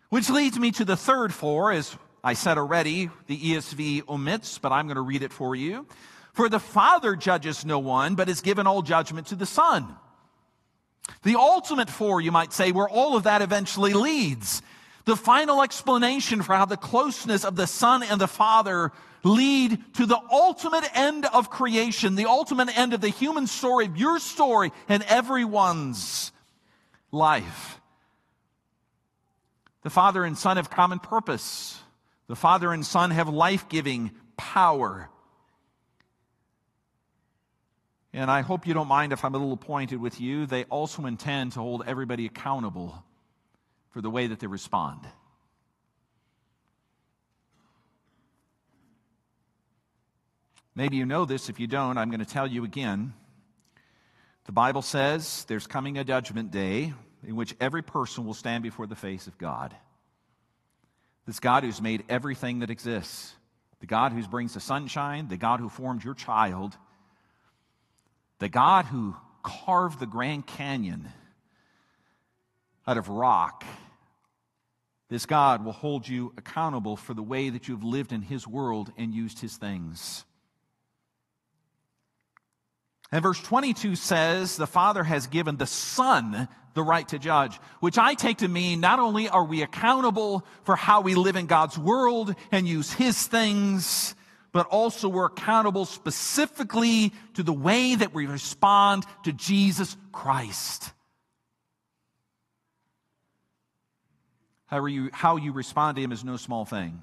Which leads me to the third for, as I said already, the ESV omits, but I'm going to read it for you. For the Father judges no one, but has given all judgment to the Son. The ultimate for, you might say, where all of that eventually leads. The final explanation for how the closeness of the Son and the Father lead to the ultimate end of creation, the ultimate end of the human story, your story, and everyone's life. The Father and Son have common purpose. The Father and Son have life giving power. And I hope you don't mind if I'm a little pointed with you. They also intend to hold everybody accountable for the way that they respond. Maybe you know this. If you don't, I'm going to tell you again. The Bible says there's coming a judgment day in which every person will stand before the face of God. This God who's made everything that exists, the God who brings the sunshine, the God who formed your child, the God who carved the Grand Canyon out of rock. This God will hold you accountable for the way that you've lived in His world and used His things. And verse 22 says the Father has given the Son the right to judge, which I take to mean not only are we accountable for how we live in God's world and use His things, but also we're accountable specifically to the way that we respond to Jesus Christ. How you, how you respond to Him is no small thing.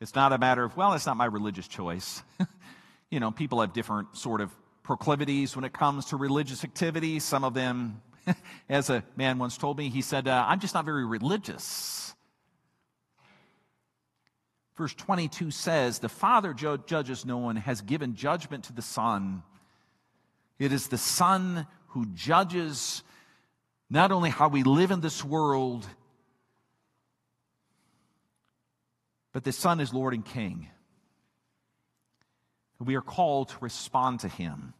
It's not a matter of, well, it's not my religious choice. you know, people have different sort of proclivities when it comes to religious activities. Some of them, as a man once told me, he said, uh, I'm just not very religious. Verse 22 says, The Father judges no one, has given judgment to the Son. It is the Son who judges not only how we live in this world, but the Son is Lord and King. We are called to respond to him.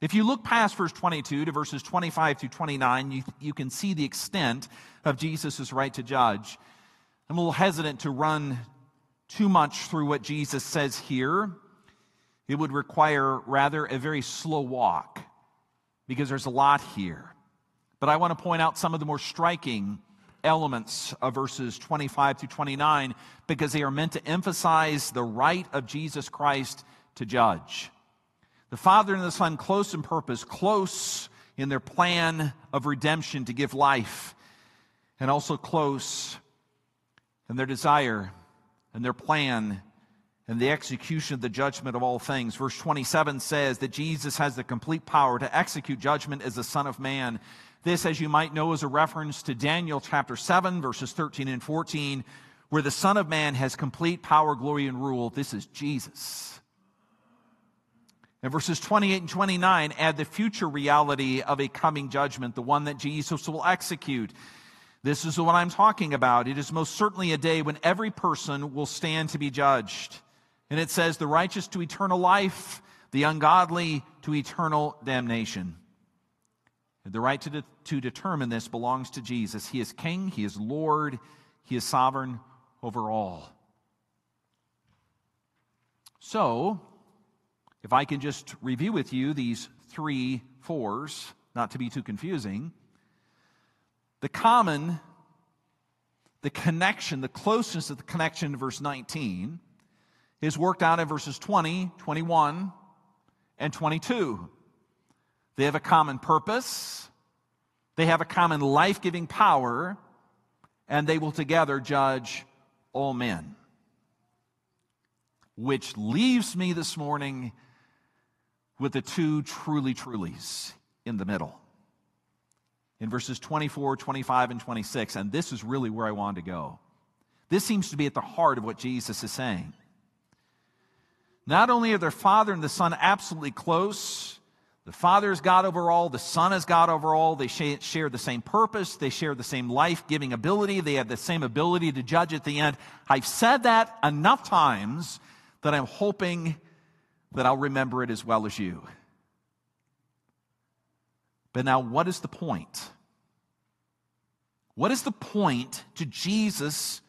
If you look past verse 22 to verses 25 through 29, you, you can see the extent of Jesus' right to judge. I'm a little hesitant to run too much through what Jesus says here. It would require rather a very slow walk because there's a lot here. But I want to point out some of the more striking elements of verses 25 through 29 because they are meant to emphasize the right of Jesus Christ to judge. The Father and the Son, close in purpose, close in their plan of redemption to give life, and also close in their desire and their plan and the execution of the judgment of all things. Verse 27 says that Jesus has the complete power to execute judgment as the Son of Man. This, as you might know, is a reference to Daniel chapter 7, verses 13 and 14, where the Son of Man has complete power, glory, and rule. This is Jesus. And verses 28 and 29 add the future reality of a coming judgment, the one that Jesus will execute. This is what I'm talking about. It is most certainly a day when every person will stand to be judged. And it says, the righteous to eternal life, the ungodly to eternal damnation. The right to, de- to determine this belongs to Jesus. He is King, He is Lord, He is sovereign over all. So, if I can just review with you these three fours, not to be too confusing, The common, the connection, the closeness of the connection in verse 19 is worked out in verses 20, 21, and 22. They have a common purpose, they have a common life giving power, and they will together judge all men. Which leaves me this morning with the two truly trulies in the middle. In verses 24, 25, and 26, and this is really where I wanted to go. This seems to be at the heart of what Jesus is saying. Not only are their father and the son absolutely close, the Father is God over all, the Son is God over all, they share the same purpose, they share the same life giving ability, they have the same ability to judge at the end. I've said that enough times that I'm hoping that I'll remember it as well as you. But now, what is the point? What is the point to Jesus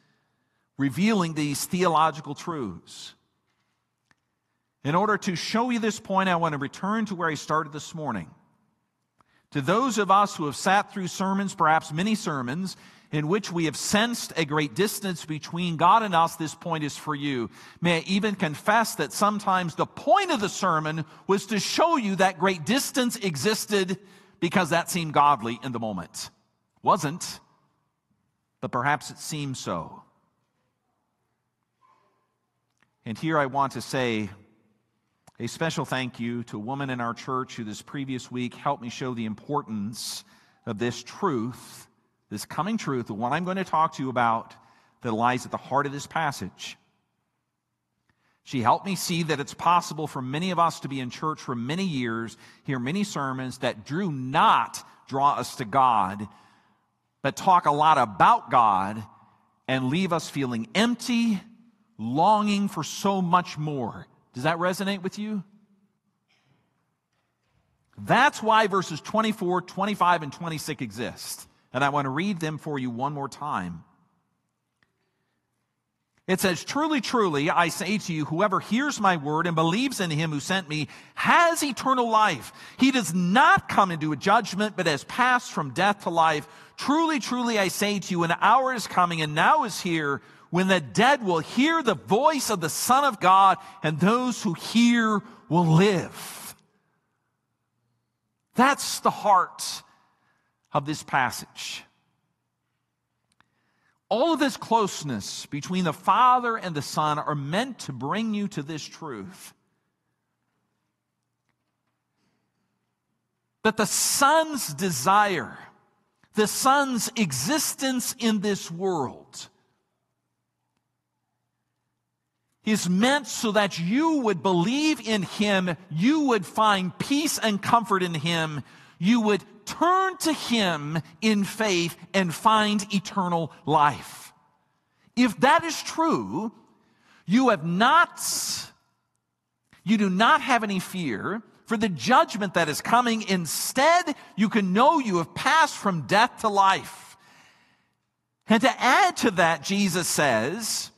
revealing these theological truths? In order to show you this point, I want to return to where I started this morning. To those of us who have sat through sermons, perhaps many sermons, in which we have sensed a great distance between God and us, this point is for you. May I even confess that sometimes the point of the sermon was to show you that great distance existed because that seemed godly in the moment. Wasn't, but perhaps it seemed so. And here I want to say a special thank you to a woman in our church who this previous week helped me show the importance of this truth, this coming truth, the one I'm going to talk to you about that lies at the heart of this passage. She helped me see that it's possible for many of us to be in church for many years, hear many sermons that do not draw us to God, but talk a lot about God and leave us feeling empty, longing for so much more. Does that resonate with you? That's why verses 24, 25, and 26 exist. And I want to read them for you one more time. It says, Truly, truly, I say to you, whoever hears my word and believes in him who sent me has eternal life. He does not come into a judgment, but has passed from death to life. Truly, truly, I say to you, an hour is coming and now is here when the dead will hear the voice of the Son of God, and those who hear will live. That's the heart of this passage. All of this closeness between the Father and the Son are meant to bring you to this truth. That the Son's desire, the Son's existence in this world, is meant so that you would believe in Him, you would find peace and comfort in Him, you would turn to Him in faith and find eternal life. If that is true, you have not, you do not have any fear for the judgment that is coming. Instead, you can know you have passed from death to life. And to add to that, Jesus says,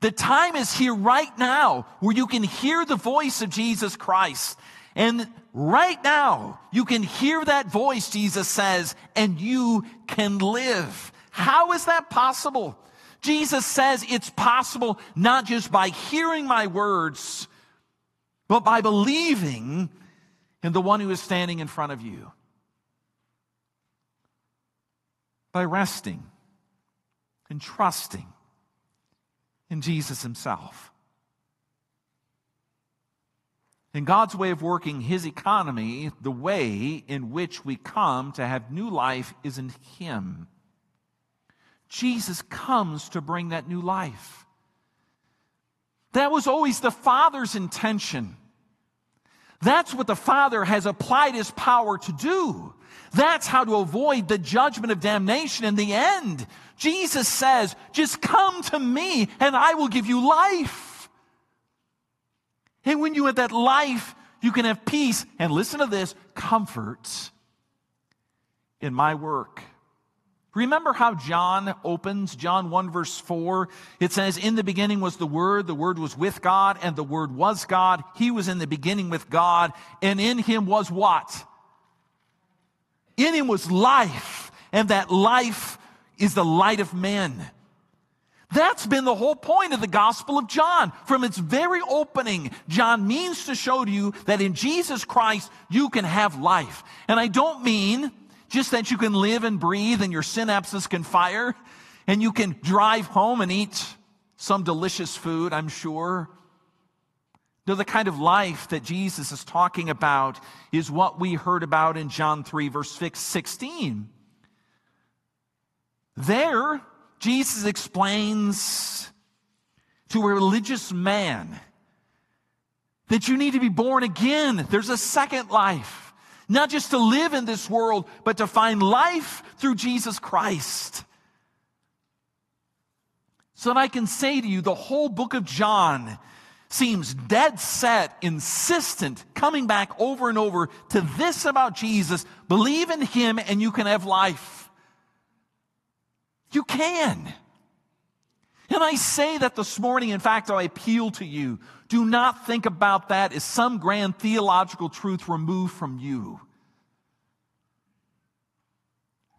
the time is here right now where you can hear the voice of Jesus Christ. And right now, you can hear that voice, Jesus says, and you can live. How is that possible? Jesus says it's possible not just by hearing my words, but by believing in the one who is standing in front of you. By resting and trusting in Jesus himself. In God's way of working his economy, the way in which we come to have new life is in him. Jesus comes to bring that new life. That was always the Father's intention. That's what the Father has applied his power to do. That's how to avoid the judgment of damnation in the end. Jesus says, just come to me and I will give you life. And when you have that life, you can have peace. And listen to this comfort in my work. Remember how John opens, John 1 verse 4? It says, In the beginning was the Word, the Word was with God, and the Word was God. He was in the beginning with God, and in Him was what? In Him was life and that life is the light of men. That's been the whole point of the Gospel of John. From its very opening, John means to show to you that in Jesus Christ, you can have life. And I don't mean just that you can live and breathe and your synapses can fire and you can drive home and eat some delicious food, I'm sure. No, the kind of life that Jesus is talking about is what we heard about in John 3, verse 16. There, Jesus explains to a religious man that you need to be born again. There's a second life, not just to live in this world, but to find life through Jesus Christ. So that I can say to you, the whole book of John seems dead set, insistent, coming back over and over to this about Jesus. Believe in him and you can have life. You can. And I say that this morning, in fact, I appeal to you. Do not think about that as some grand theological truth removed from you.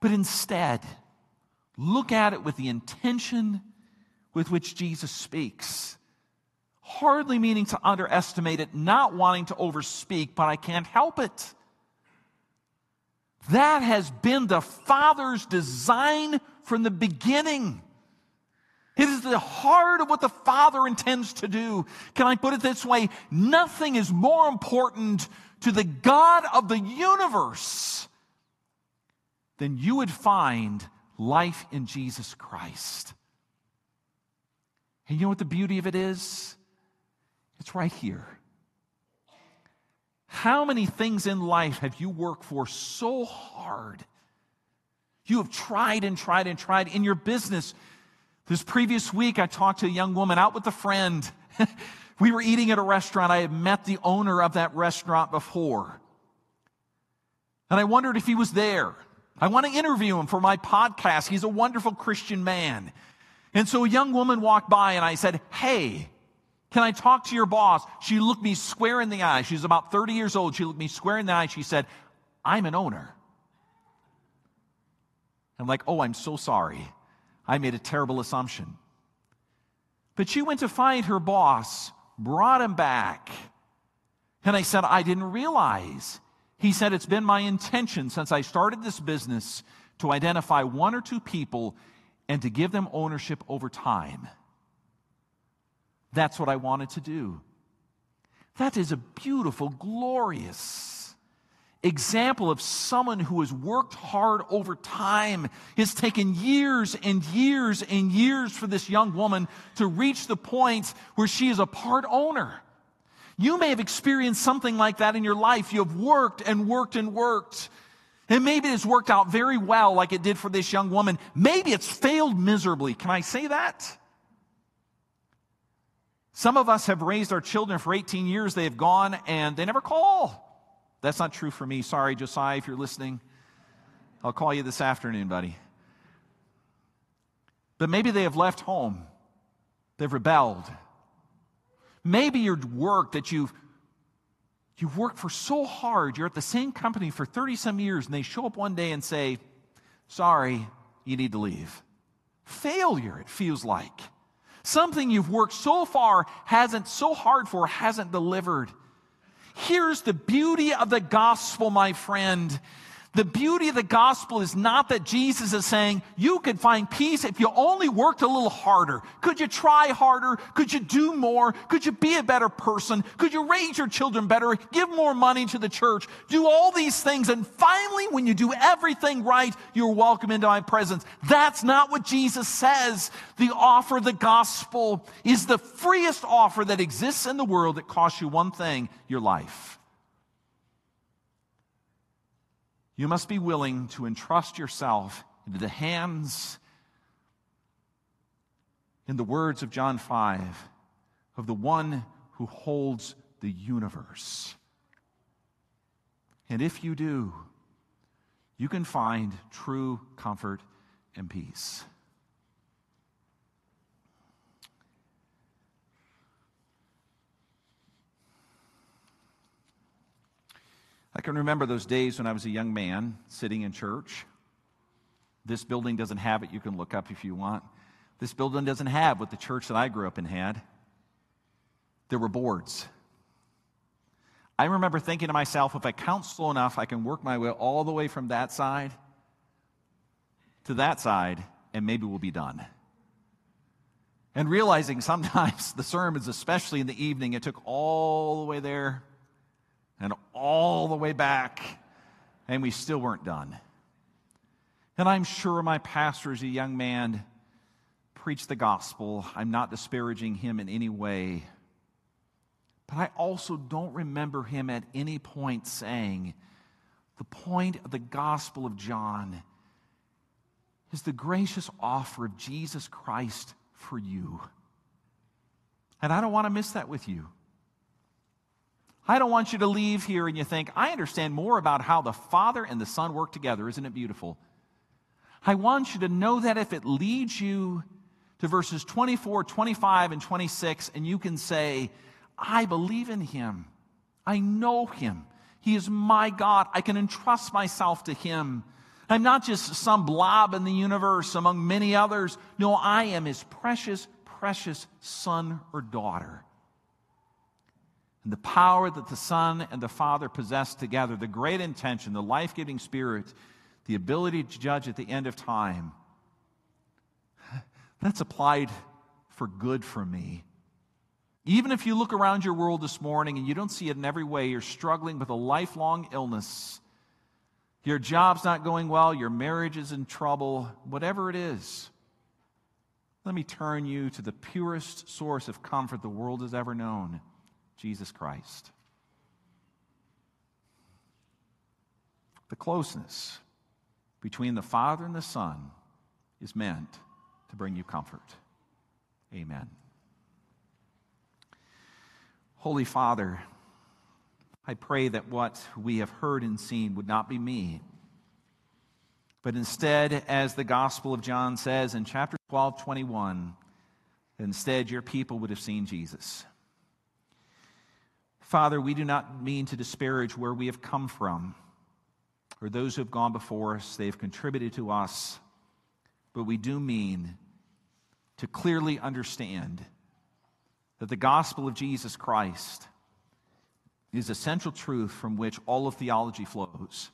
But instead, look at it with the intention with which Jesus speaks hardly meaning to underestimate it, not wanting to overspeak, but I can't help it. That has been the Father's design from the beginning. It is the heart of what the Father intends to do. Can I put it this way? Nothing is more important to the God of the universe than you would find life in Jesus Christ. And you know what the beauty of it is? It's right here. How many things in life have you worked for so hard? You have tried and tried and tried in your business. This previous week, I talked to a young woman out with a friend. we were eating at a restaurant. I had met the owner of that restaurant before. And I wondered if he was there. I want to interview him for my podcast. He's a wonderful Christian man. And so a young woman walked by and I said, Hey, can I talk to your boss? She looked me square in the eye. She's about 30 years old. She looked me square in the eye. She said, I'm an owner. I'm like, oh, I'm so sorry. I made a terrible assumption. But she went to find her boss, brought him back. And I said, I didn't realize. He said, It's been my intention since I started this business to identify one or two people and to give them ownership over time. That's what I wanted to do. That is a beautiful, glorious example of someone who has worked hard over time. It's taken years and years and years for this young woman to reach the point where she is a part owner. You may have experienced something like that in your life. You have worked and worked and worked. And maybe it's worked out very well, like it did for this young woman. Maybe it's failed miserably. Can I say that? Some of us have raised our children for 18 years, they have gone and they never call. That's not true for me. Sorry, Josiah, if you're listening. I'll call you this afternoon, buddy. But maybe they have left home, they've rebelled. Maybe your work that you've you've worked for so hard, you're at the same company for 30 some years, and they show up one day and say, Sorry, you need to leave. Failure, it feels like. Something you've worked so far hasn't, so hard for, hasn't delivered. Here's the beauty of the gospel, my friend. The beauty of the gospel is not that Jesus is saying you could find peace if you only worked a little harder. Could you try harder? Could you do more? Could you be a better person? Could you raise your children better? Give more money to the church? Do all these things. And finally, when you do everything right, you're welcome into my presence. That's not what Jesus says. The offer of the gospel is the freest offer that exists in the world that costs you one thing your life. You must be willing to entrust yourself into the hands, in the words of John 5, of the one who holds the universe. And if you do, you can find true comfort and peace. I can remember those days when I was a young man sitting in church. This building doesn't have it. You can look up if you want. This building doesn't have what the church that I grew up in had. There were boards. I remember thinking to myself, if I count slow enough, I can work my way all the way from that side to that side, and maybe we'll be done. And realizing sometimes the sermons, especially in the evening, it took all the way there and all the way back, and we still weren't done. And I'm sure my pastor, as a young man, preached the gospel. I'm not disparaging him in any way. But I also don't remember him at any point saying, the point of the Gospel of John is the gracious offer of Jesus Christ for you. And I don't want to miss that with you. I don't want you to leave here and you think, I understand more about how the Father and the Son work together. Isn't it beautiful? I want you to know that if it leads you to verses 24, 25, and 26, and you can say, I believe in him. I know him. He is my God. I can entrust myself to him. I'm not just some blob in the universe among many others. No, I am his precious, precious son or daughter. And the power that the Son and the Father possess together, the great intention, the life giving Spirit, the ability to judge at the end of time, that's applied for good for me. Even if you look around your world this morning and you don't see it in every way, you're struggling with a lifelong illness, your job's not going well, your marriage is in trouble, whatever it is, let me turn you to the purest source of comfort the world has ever known Jesus Christ. The closeness between the Father and the Son is meant to bring you comfort. Amen. Holy Father, I pray that what we have heard and seen would not be me, but instead, as the Gospel of John says in chapter 12, 21, instead your people would have seen Jesus. Father, we do not mean to disparage where we have come from or those who have gone before us. They have contributed to us, but we do mean to clearly understand that the gospel of Jesus Christ is a central truth from which all of theology flows.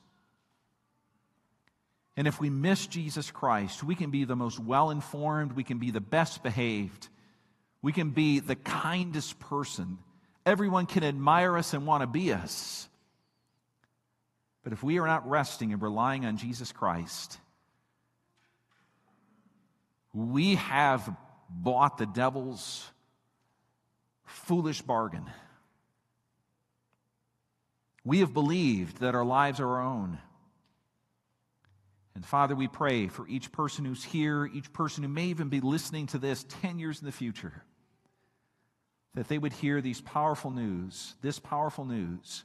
And if we miss Jesus Christ, we can be the most well informed, we can be the best behaved, we can be the kindest person. Everyone can admire us and want to be us. But if we are not resting and relying on Jesus Christ, we have bought the devil's foolish bargain. We have believed that our lives are our own. And Father, we pray for each person who's here, each person who may even be listening to this 10 years in the future, that they would hear these powerful news, this powerful news,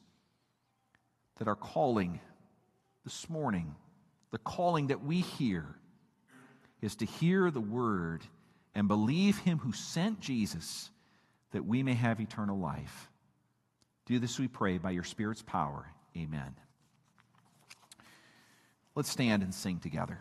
that our calling this morning, the calling that we hear, is to hear the word and believe him who sent Jesus that we may have eternal life. Do this, we pray, by your Spirit's power. Amen. Let's stand and sing together.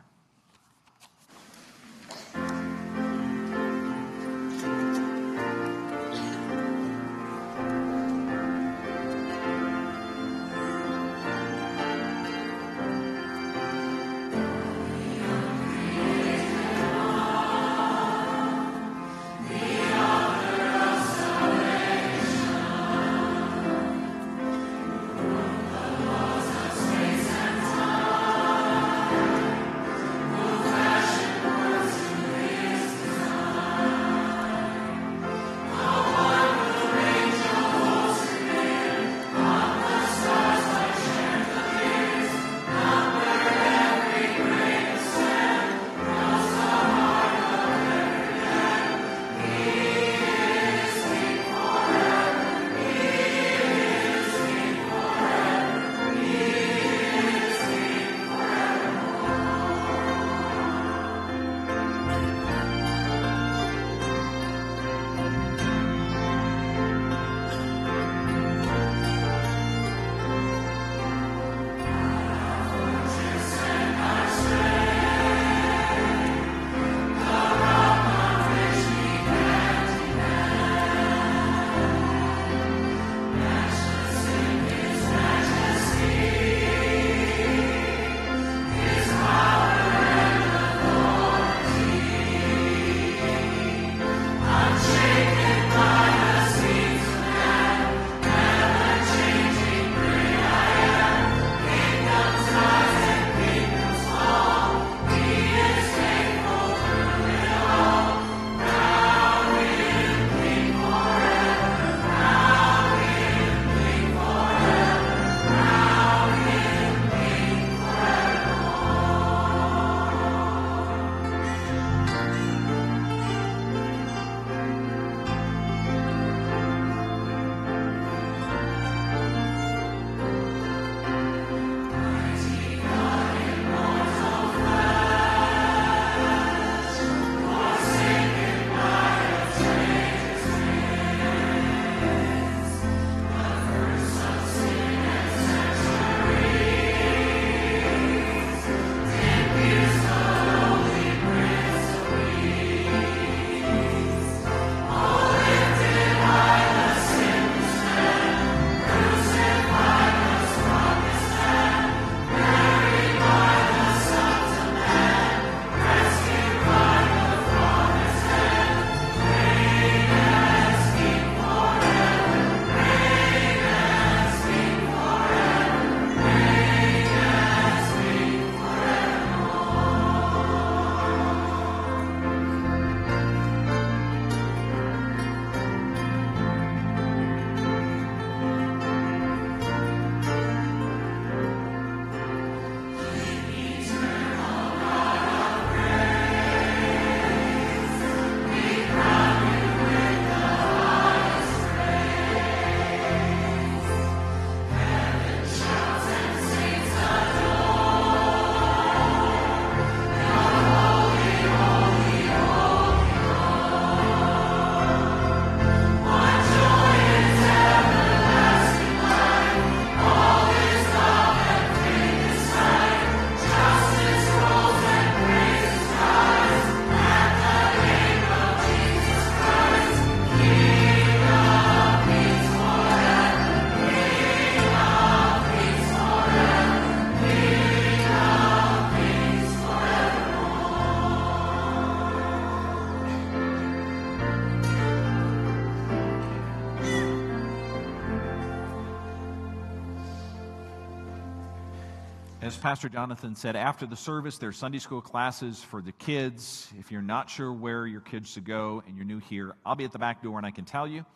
Pastor Jonathan said, after the service, there are Sunday school classes for the kids. If you're not sure where your kids should go and you're new here, I'll be at the back door and I can tell you.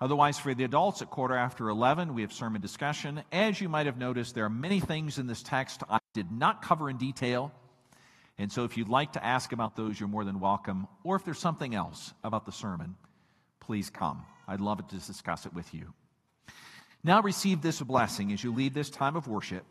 Otherwise, for the adults at quarter after 11, we have sermon discussion. As you might have noticed, there are many things in this text I did not cover in detail. And so, if you'd like to ask about those, you're more than welcome. Or if there's something else about the sermon, please come. I'd love to discuss it with you. Now, receive this blessing as you leave this time of worship.